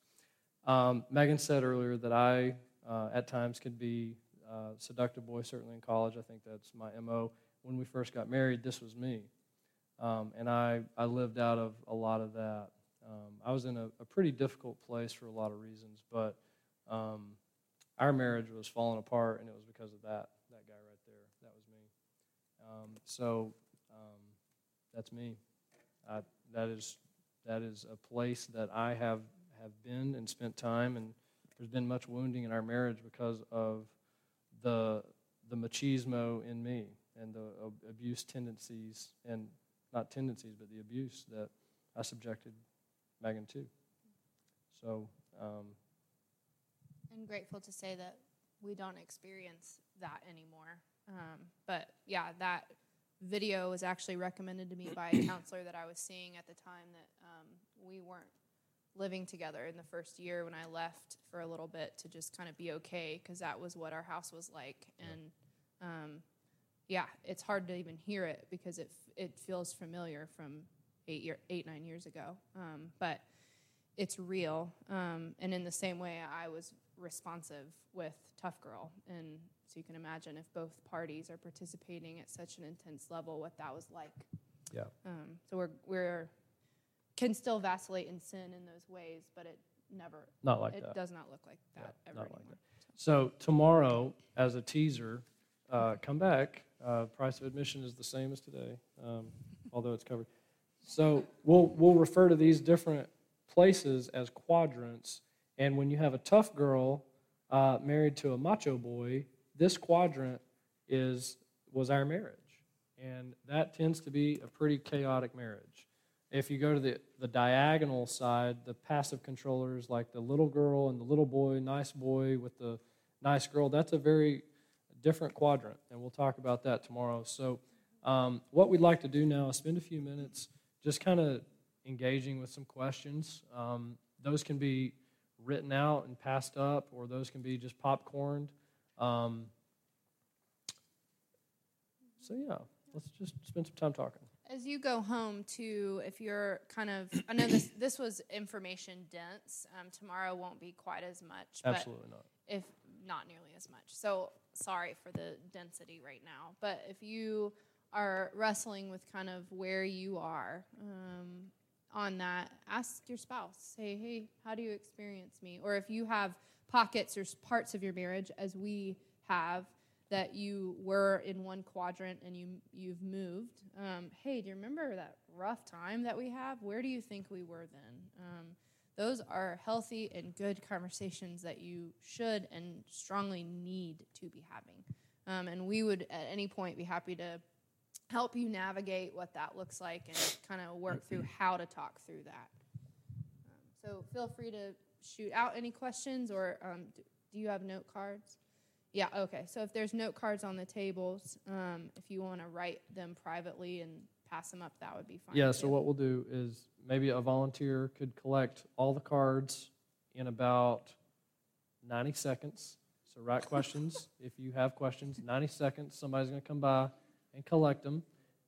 Um, Megan said earlier that I, uh, at times, could be a seductive boy, certainly in college. I think that's my MO. When we first got married, this was me. Um, and I, I lived out of a lot of that. Um, I was in a, a, pretty difficult place for a lot of reasons, but um, our marriage was falling apart, and it was because of that, that guy right there. That was me. Um, so um, that's me. I, that, is, that is a place that I have have been and spent time, and there's been much wounding in our marriage because of the the machismo in me and the abuse tendencies, and not tendencies, but the abuse that I subjected Megan to. So. Um, I'm grateful to say that we don't experience that anymore. Um, but yeah, that video was actually recommended to me by a counselor that I was seeing at the time that um, we weren't living together in the first year when I left for a little bit to just kind of be okay because that was what our house was like. And um, yeah, it's hard to even hear it because it it feels familiar from eight year eight nine years ago. Um, but it's real. Um, and in the same way, I was responsive with Tough Girl. And so you can imagine if both parties are participating at such an intense level, what that was like. Yeah. Um, so we're, we're, can still vacillate in sin in those ways, but it never, Not like it that. does not look like that Yeah, ever anymore. like that. So tomorrow, as a teaser, uh, come back. Uh, price of admission is the same as today, um, although it's covered. So we'll we'll refer to these different places as quadrants. And when you have a tough girl uh, married to a macho boy, this quadrant is was our marriage, and that tends to be a pretty chaotic marriage. If you go to the, the diagonal side, the passive controllers, like the little girl and the little boy, nice boy with the nice girl, that's a very different quadrant, and we'll talk about that tomorrow. So, um, what we'd like to do now is spend a few minutes just kind of engaging with some questions. Um, those can be written out and passed up, or those can be just popcorned. Um, so, yeah, let's just spend some time talking. As you go home, to, if you're kind of, I know this this was information dense. Um, tomorrow won't be quite as much. But Absolutely not. If not nearly as much. So sorry for the density right now. But if you are wrestling with kind of where you are um, on that, ask your spouse. Say, hey, how do you experience me? Or if you have pockets or parts of your marriage, as we have, that you were in one quadrant and you you've moved. Um, hey, do you remember that rough time that we have? Where do you think we were then? Um, those are healthy and good conversations that you should and strongly need to be having. Um, and we would at any point be happy to help you navigate what that looks like and kind of work through how to talk through that. Um, so feel free to shoot out any questions or um, do, do you have note cards? Yeah, okay. So if there's note cards on the tables, um, if you want to write them privately and pass them up, that would be fine. Yeah, so too. what we'll do is maybe a volunteer could collect all the cards in about 90 seconds. So write questions if you have questions. 90 seconds, somebody's going to come by and collect them.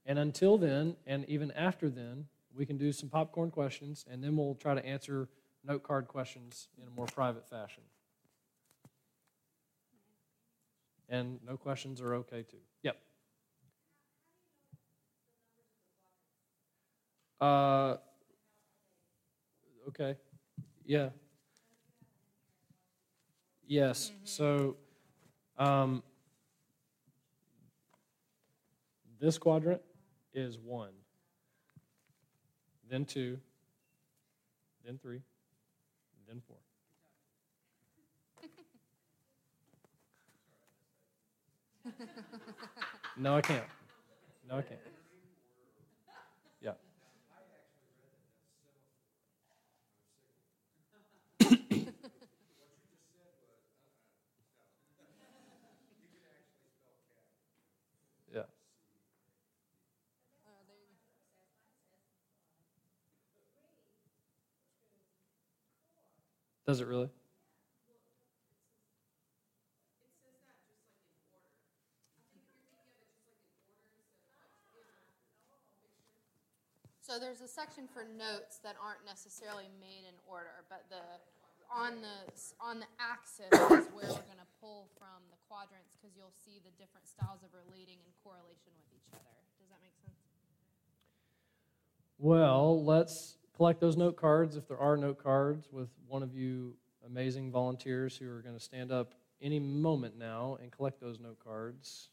And until then, and even after then, we can do some popcorn questions, and then we'll try to answer note card questions in a more private fashion. And no questions are okay too. Yep. Uh, okay. Yeah. Yes. So, um, this quadrant is one, then two, then three, then four. No, I can't. No, I can't. Yeah. Yeah. Does it really? So there's a section for notes that aren't necessarily made in order, but the on the on the axis is where we're going to pull from the quadrants because you'll see the different styles of relating and correlation with each other. Does that make sense? Well, let's collect those note cards if there are note cards with one of you amazing volunteers who are going to stand up any moment now and collect those note cards.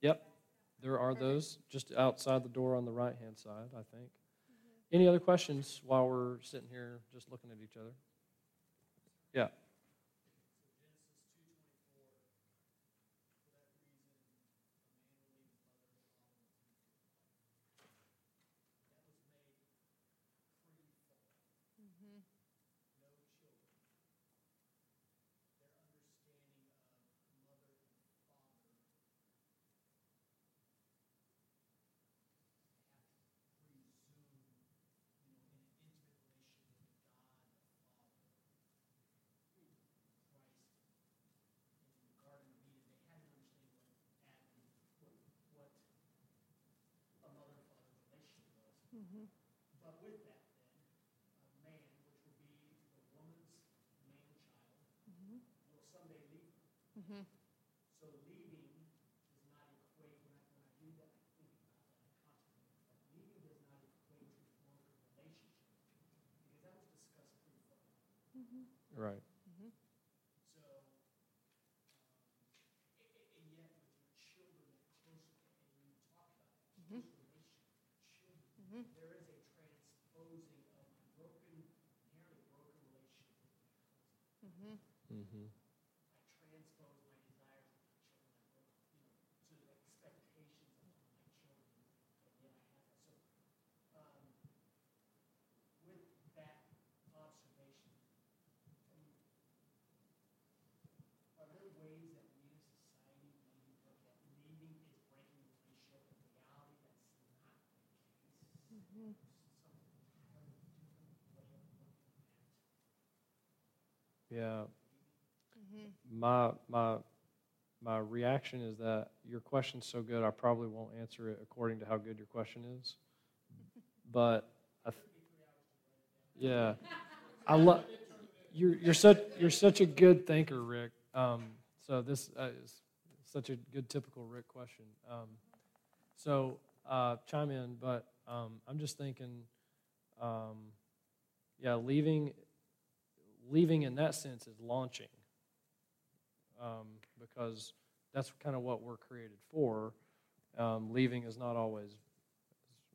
Yep, there are those just outside the door on the right hand side, I think. Any other questions while we're sitting here just looking at each other? Yeah. Mhm. But with that, then, a man, which will be the woman's man child, Mhm. will someday leave her. Mhm. So leaving does not equate, when I, when I do that, I think about that, contemplate, but leaving does not equate to longer relationship. Because that was discussed pre-fall. Mhm. Right. Mhm. So, um, a- a- and yet with your children, that close, and you talk about that, Mhm. close relationship with children, Mhm. there is a transposing of my broken, inherently broken relationship with my Mhm. Mm-hmm. I transpose my desires with my children, I broke, you know, to the expectations of my children, and yet I have that. So, um, with that observation, um, are there ways that we as society maybe look at leaving is breaking the relationship, in reality that's not the case? Mhm. Something entirely different way of looking at Yeah. Mhm. My my my reaction is that your question's so good, I probably won't answer it according to how good your question is. But I, th- yeah, I love you're you're such you're such a good thinker, Rick. Um, so this uh, is such a good typical Rick question. Um, so uh, chime in, but um, I'm just thinking, um, yeah, leaving leaving in that sense is launching um, because that's kind of what we're created for. Um, leaving is not always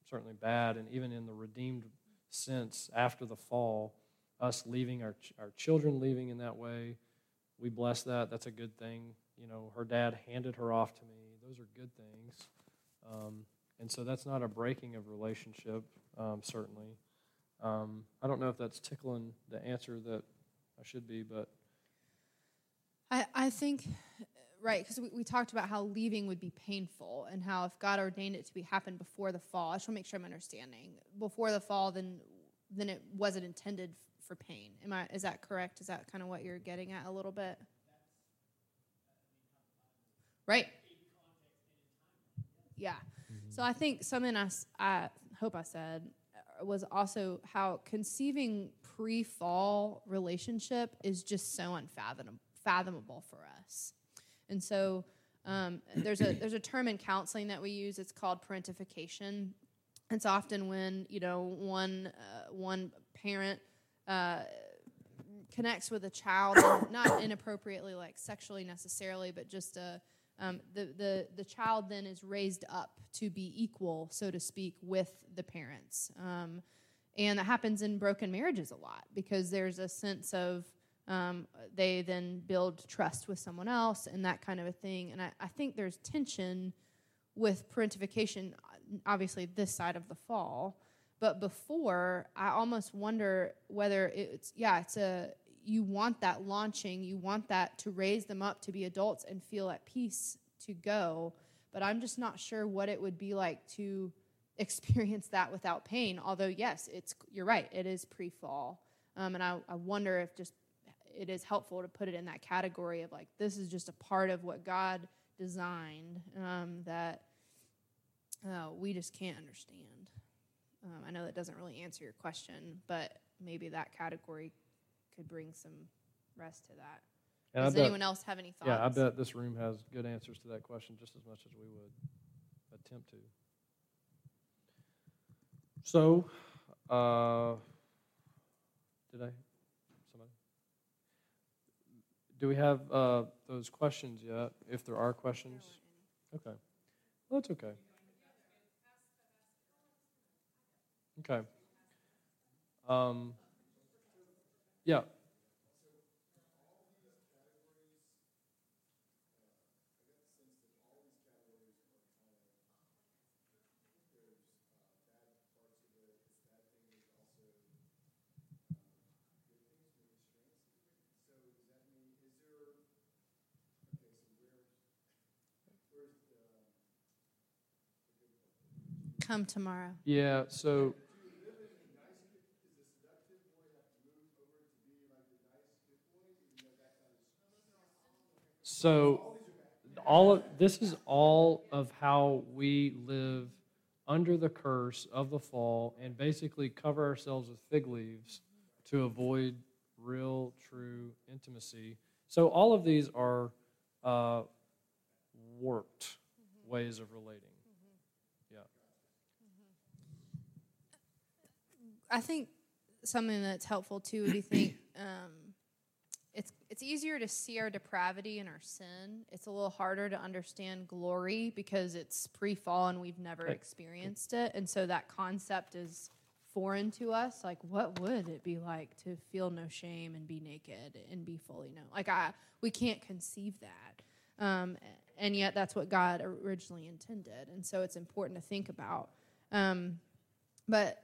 certainly bad, and even in the redeemed sense, after the fall, us leaving our ch- our children leaving in that way, we bless that. That's a good thing. You know, her dad handed her off to me. Those are good things, um, and so that's not a breaking of relationship. Um, certainly, um, I don't know if that's tickling the answer that I should be, but I, I think, right, because we, we talked about how leaving would be painful and how if God ordained it to be happen before the fall, I just want to make sure I'm understanding. Before the fall, then then it wasn't intended for pain. Am I? Is that correct? Is that kind of what you're getting at a little bit? Right. Yeah. So I think something i hope I said uh, was also how conceiving pre-fall relationship is just so unfathomable for us. And so um, there's a there's a term in counseling that we use. It's called parentification. It's often when you know one uh, one parent uh, connects with a child, not inappropriately, like sexually necessarily, but just a um, the, the the child then is raised up to be equal, so to speak, with the parents, um, and that happens in broken marriages a lot because there's a sense of um, they then build trust with someone else and that kind of a thing. And I, I think there's tension with parentification, obviously this side of the fall, but before I almost wonder whether it's yeah, it's a you want that launching, you want that to raise them up to be adults and feel at peace to go, but I'm just not sure what it would be like to experience that without pain. Although yes, it's you're right, it is pre-fall, um, and I, I wonder if just it is helpful to put it in that category of like this is just a part of what God designed um, that uh, we just can't understand. Um, I know that doesn't really answer your question, but maybe that category could bring some rest to that. And Does bet- anyone else have any thoughts? Yeah, I bet this room has good answers to that question just as much as we would attempt to. So, uh, did I? Somebody? Do we have uh, those questions yet? If there are questions? Okay. Well, that's okay. Okay. Um, yeah. Come tomorrow. Yeah, so so all of this is all of how we live under the curse of the fall and basically cover ourselves with fig leaves to avoid real, true intimacy. So all of these are uh, warped ways of relating. I think something that's helpful too. Do you think um, it's it's easier to see our depravity and our sin? It's a little harder to understand glory because it's pre-fall and we've never Right. experienced it, and so that concept is foreign to us. Like, what would it be like to feel no shame and be naked and be fully known? Like, I we can't conceive that, um, and yet that's what God originally intended, and so it's important to think about. Um, but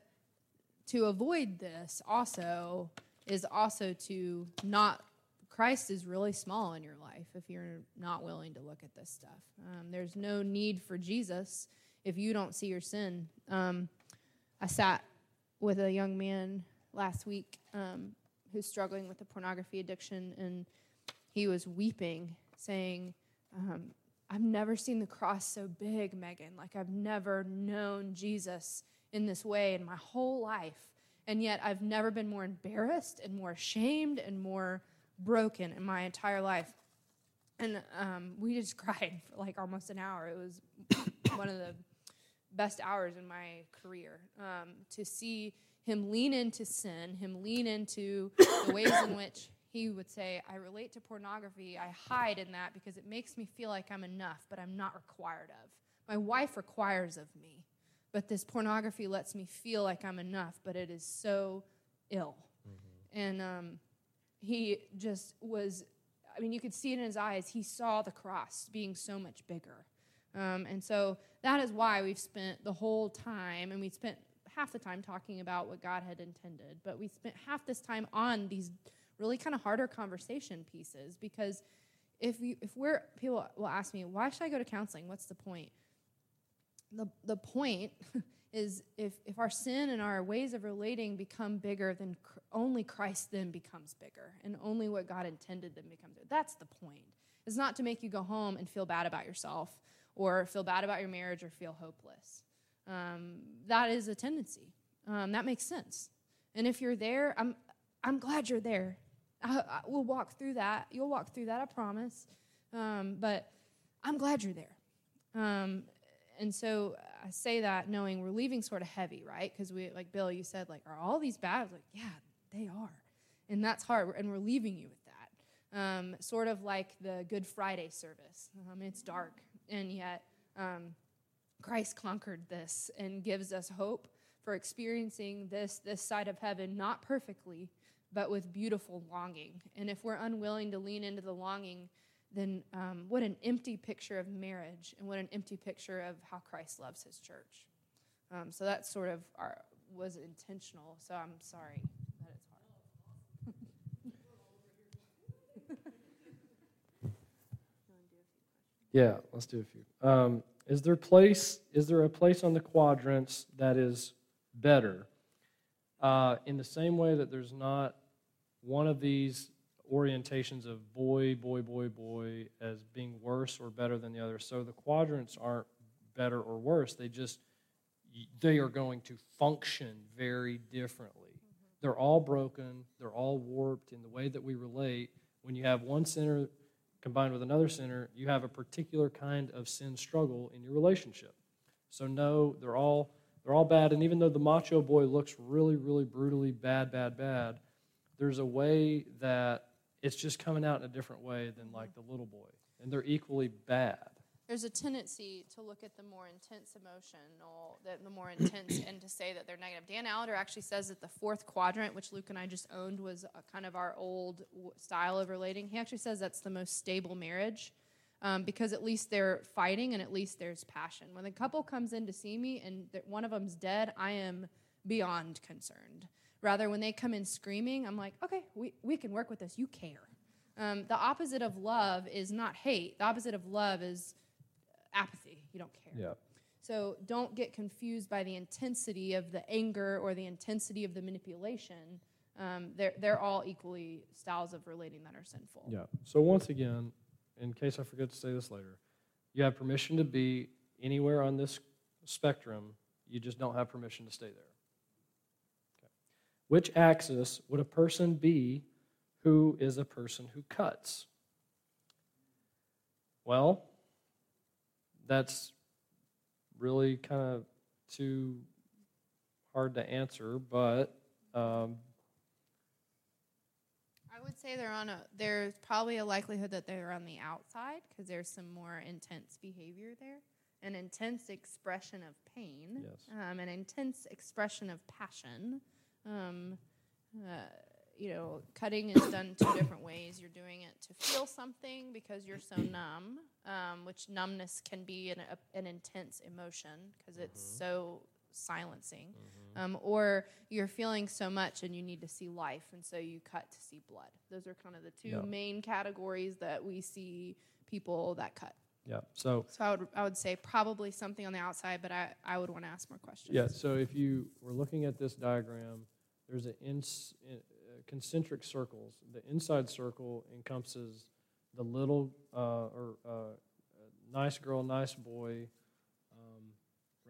to avoid this also is also to not christ is really small in your life if you're not willing to look at this stuff. Um, there's no need for jesus if you don't see your sin. Um, i sat with a young man last week um, who's struggling with a pornography addiction and he was weeping saying um, i've never seen the cross so big megan. Like i've never known jesus in this way in my whole life and yet I've never been more embarrassed and more ashamed and more broken in my entire life. And um, we just cried for like almost an hour. It was one of the best hours in my career um, to see him lean into sin, him lean into the ways in which he would say, I relate to pornography. I hide in that because it makes me feel like I'm enough, but I'm not required of. My wife requires of me but this pornography lets me feel like I'm enough, but it is so ill. And um, he just was, I mean, you could see it in his eyes. He saw the cross being so much bigger. Um, and so that is why we've spent the whole time, and we spent half the time talking about what God had intended, but we spent half this time on these really kind of harder conversation pieces because if we if we're people will ask me why should I go to counseling? What's the point? The, the point is if, if our sin and our ways of relating become bigger, then only Christ then becomes bigger, and only what God intended then becomes bigger. That's the point. It's not to make you go home and feel bad about yourself, or feel bad about your marriage, or feel hopeless. Um, that is a tendency. Um, that makes sense. And if you're there, I'm, I'm glad you're there. I, I, we'll walk through that. You'll walk through that, I promise. Um, but I'm glad you're there. Um, and so I say that knowing we're leaving sort of heavy, right? Because we, like Bill, you said, like, are all these bad? I was like, yeah, they are, and that's hard. And we're leaving you with that, um, sort of like the Good Friday service. It's dark, and yet um, Christ conquered this and gives us hope for experiencing this this side of heaven, not perfectly, but with beautiful longing. And if we're unwilling to lean into the longing then um, what an empty picture of marriage and what an empty picture of how Christ loves his church. Um, so that sort of our, was intentional. So I'm sorry that it's hard. Yeah, let's do a few. Um, is there place? Is there a place on the quadrants that is better? Uh, in the same way that there's not one of these orientations of boy, boy, boy, boy as being worse or better than the other. So the quadrants aren't better or worse. They just they are going to function very differently. Mm-hmm. They're all broken. They're all warped in the way that we relate. When you have one sinner combined with another sinner, you have a particular kind of sin struggle in your relationship. So no, they're all they're all bad. And even though the macho boy looks really, really brutally bad, bad, bad, there's a way that it's just coming out in a different way than like the little boy. And they're equally bad. There's a tendency to look at the more intense emotional, the, the more intense, and to say that they're negative. Dan Allender actually says that the fourth quadrant, which Luke and I just owned, was a, kind of our old style of relating. He actually says that's the most stable marriage um, because at least they're fighting and at least there's passion. When the couple comes in to see me and one of them's dead, I am beyond concerned. Rather, when they come in screaming, I'm like, okay, we, we can work with this. You care. Um, the opposite of love is not hate. The opposite of love is apathy. You don't care. Yeah. So don't get confused by the intensity of the anger or the intensity of the manipulation. Um, they're, they're all equally styles of relating that are sinful. Yeah. So once again, in case I forget to say this later, you have permission to be anywhere on this spectrum You just don't have permission to stay there. Which axis would a person be who is a person who cuts? Well, that's really kind of too hard to answer, but um, I would say they're on a. There's probably a likelihood that they're on the outside because there's some more intense behavior there, an intense expression of pain, Yes. um, an intense expression of passion. Um, uh, you know, cutting is done two different ways. You're doing it to feel something because you're so numb, um, which numbness can be an, a, an intense emotion because it's so silencing. Um, or you're feeling so much and you need to see life, and so you cut to see blood. Those are kind of the two Yeah. main categories that we see people that cut. Yeah. So So I would, I would say probably something on the outside, but I, I would want to ask more questions. Yeah, so if you were looking at this diagram, there's an ins, uh, concentric circles. The inside circle encompasses the little uh, or uh, nice girl, nice boy, um,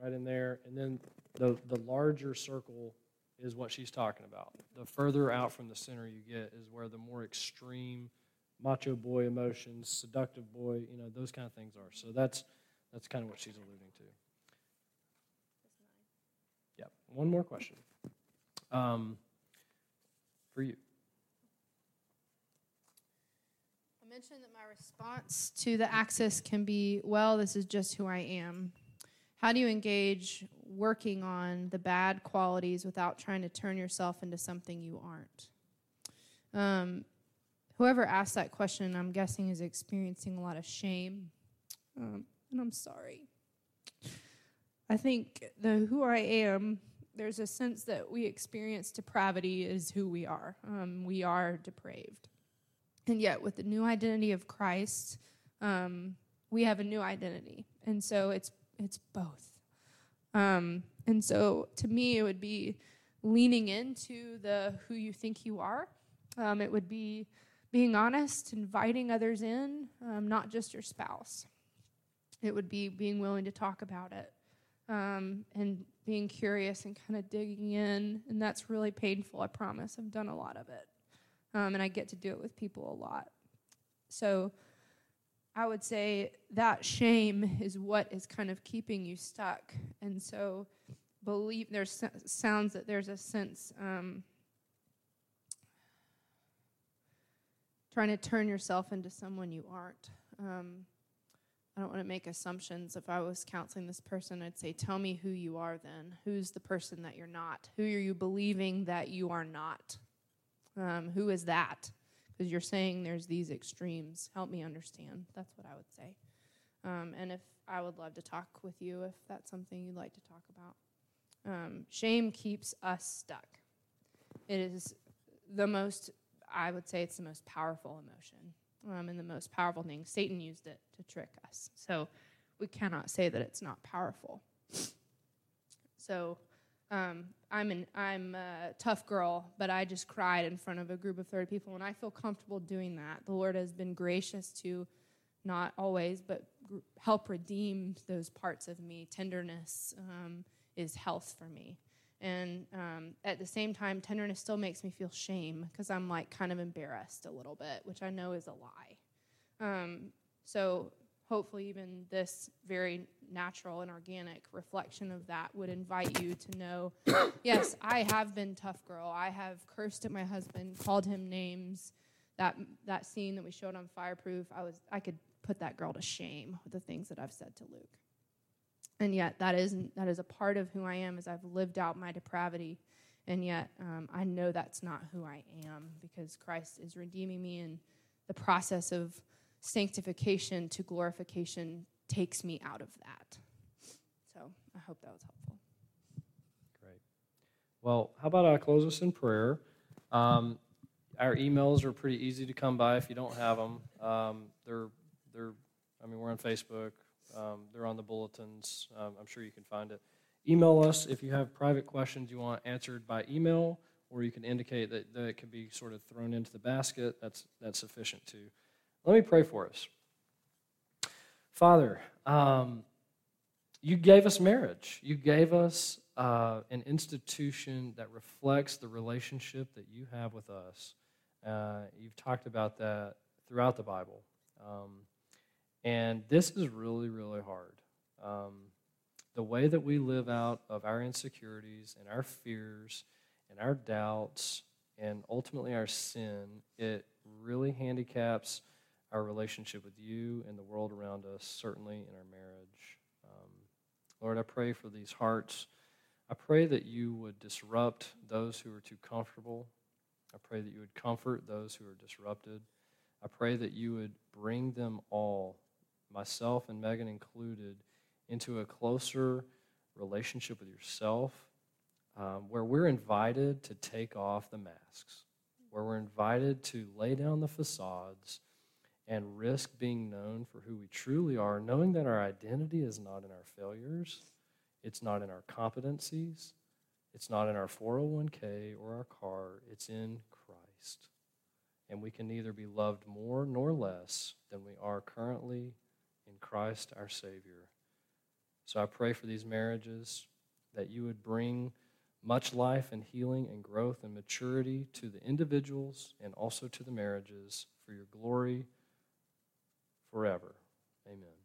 right in there, and then the the larger circle is what she's talking about. The further out from the center you get is where the more extreme macho boy emotions, seductive boy, you know, those kind of things are. So that's that's kind of what she's alluding to. Yeah. One more question. Um, for you. I mentioned that my response to the axis can be, well, this is just who I am. How do you engage working on the bad qualities without trying to turn yourself into something you aren't? Um, whoever asked that question, I'm guessing, is experiencing a lot of shame. Um, and I'm sorry. I think the who I am, there's a sense that we experience depravity is who we are. Um, we are depraved. And yet, with the new identity of Christ, um, we have a new identity. And so it's, it's both. Um, and so to me, it would be leaning into the who you think you are. Um, it would be being honest, inviting others in, um, not just your spouse. It would be being willing to talk about it um, and being curious and kind of digging in. And that's really painful, I promise. I've done a lot of it. Um, and I get to do it with people a lot. So I would say that shame is what is kind of keeping you stuck. And so believe there's sounds that there's a sense trying to turn yourself into someone you aren't. Um, I don't want to make assumptions. If I was counseling this person, I'd say, Tell me who you are then. Who's the person that you're not? Who are you believing that you are not? Um, who is that? Because you're saying there's these extremes. Help me understand. That's what I would say. Um, and if I would love to talk with you if that's something you'd like to talk about. Um, shame keeps us stuck. It is the most, I would say, it's the most powerful emotion um, and the most powerful thing. Satan used it to trick us. So we cannot say that it's not powerful. So um, I'm an I'm a tough girl, but I just cried in front of a group of 30 people, and I feel comfortable doing that. The Lord has been gracious to, not always, but help redeem those parts of me. Tenderness um, is health for me. And um, at the same time, tenderness still makes me feel shame because I'm like kind of embarrassed a little bit, which I know is a lie. Um, so hopefully, even this very natural and organic reflection of that would invite you to know yes, I have been tough girl. I have cursed at my husband, called him names. That, that scene that we showed on Fireproof, I, was, I could put that girl to shame with the things that I've said to Luke and yet that is that is a part of who I am as I've lived out my depravity, and yet um, I know that's not who I am because Christ is redeeming me, and the process of sanctification to glorification takes me out of that. So I hope that was helpful. Great. Well, how about I close us in prayer? Um, our emails are pretty easy to come by if you don't have them. Um, they're, they're, I mean, we're on Facebook. Um, they're on the bulletins. Um, I'm sure you can find it. Email us if you have private questions you want answered by email, or you can indicate that, that it can be sort of thrown into the basket. That's, that's sufficient too. Let me pray for us. Father, um, you gave us marriage. You gave us uh, an institution that reflects the relationship that you have with us. Uh, you've talked about that throughout the Bible. Um, and this is really, really hard. Um, the way that we live out of our insecurities and our fears and our doubts and ultimately our sin, it really handicaps our relationship with you and the world around us, certainly in our marriage. Um, Lord, I pray for these hearts. I pray that you would disrupt those who are too comfortable. I pray that you would comfort those who are disrupted. I pray that you would bring them all, myself and Megan included, into a closer relationship with yourself um, where we're invited to take off the masks, where we're invited to lay down the facades and risk being known for who we truly are, knowing that our identity is not in our failures, it's not in our competencies, it's not in our 401k or our car, it's in Christ. And we can neither be loved more nor less than we are currently in Christ our Savior. So I pray for these marriages that you would bring much life and healing and growth and maturity to the individuals and also to the marriages for your glory forever. Amen.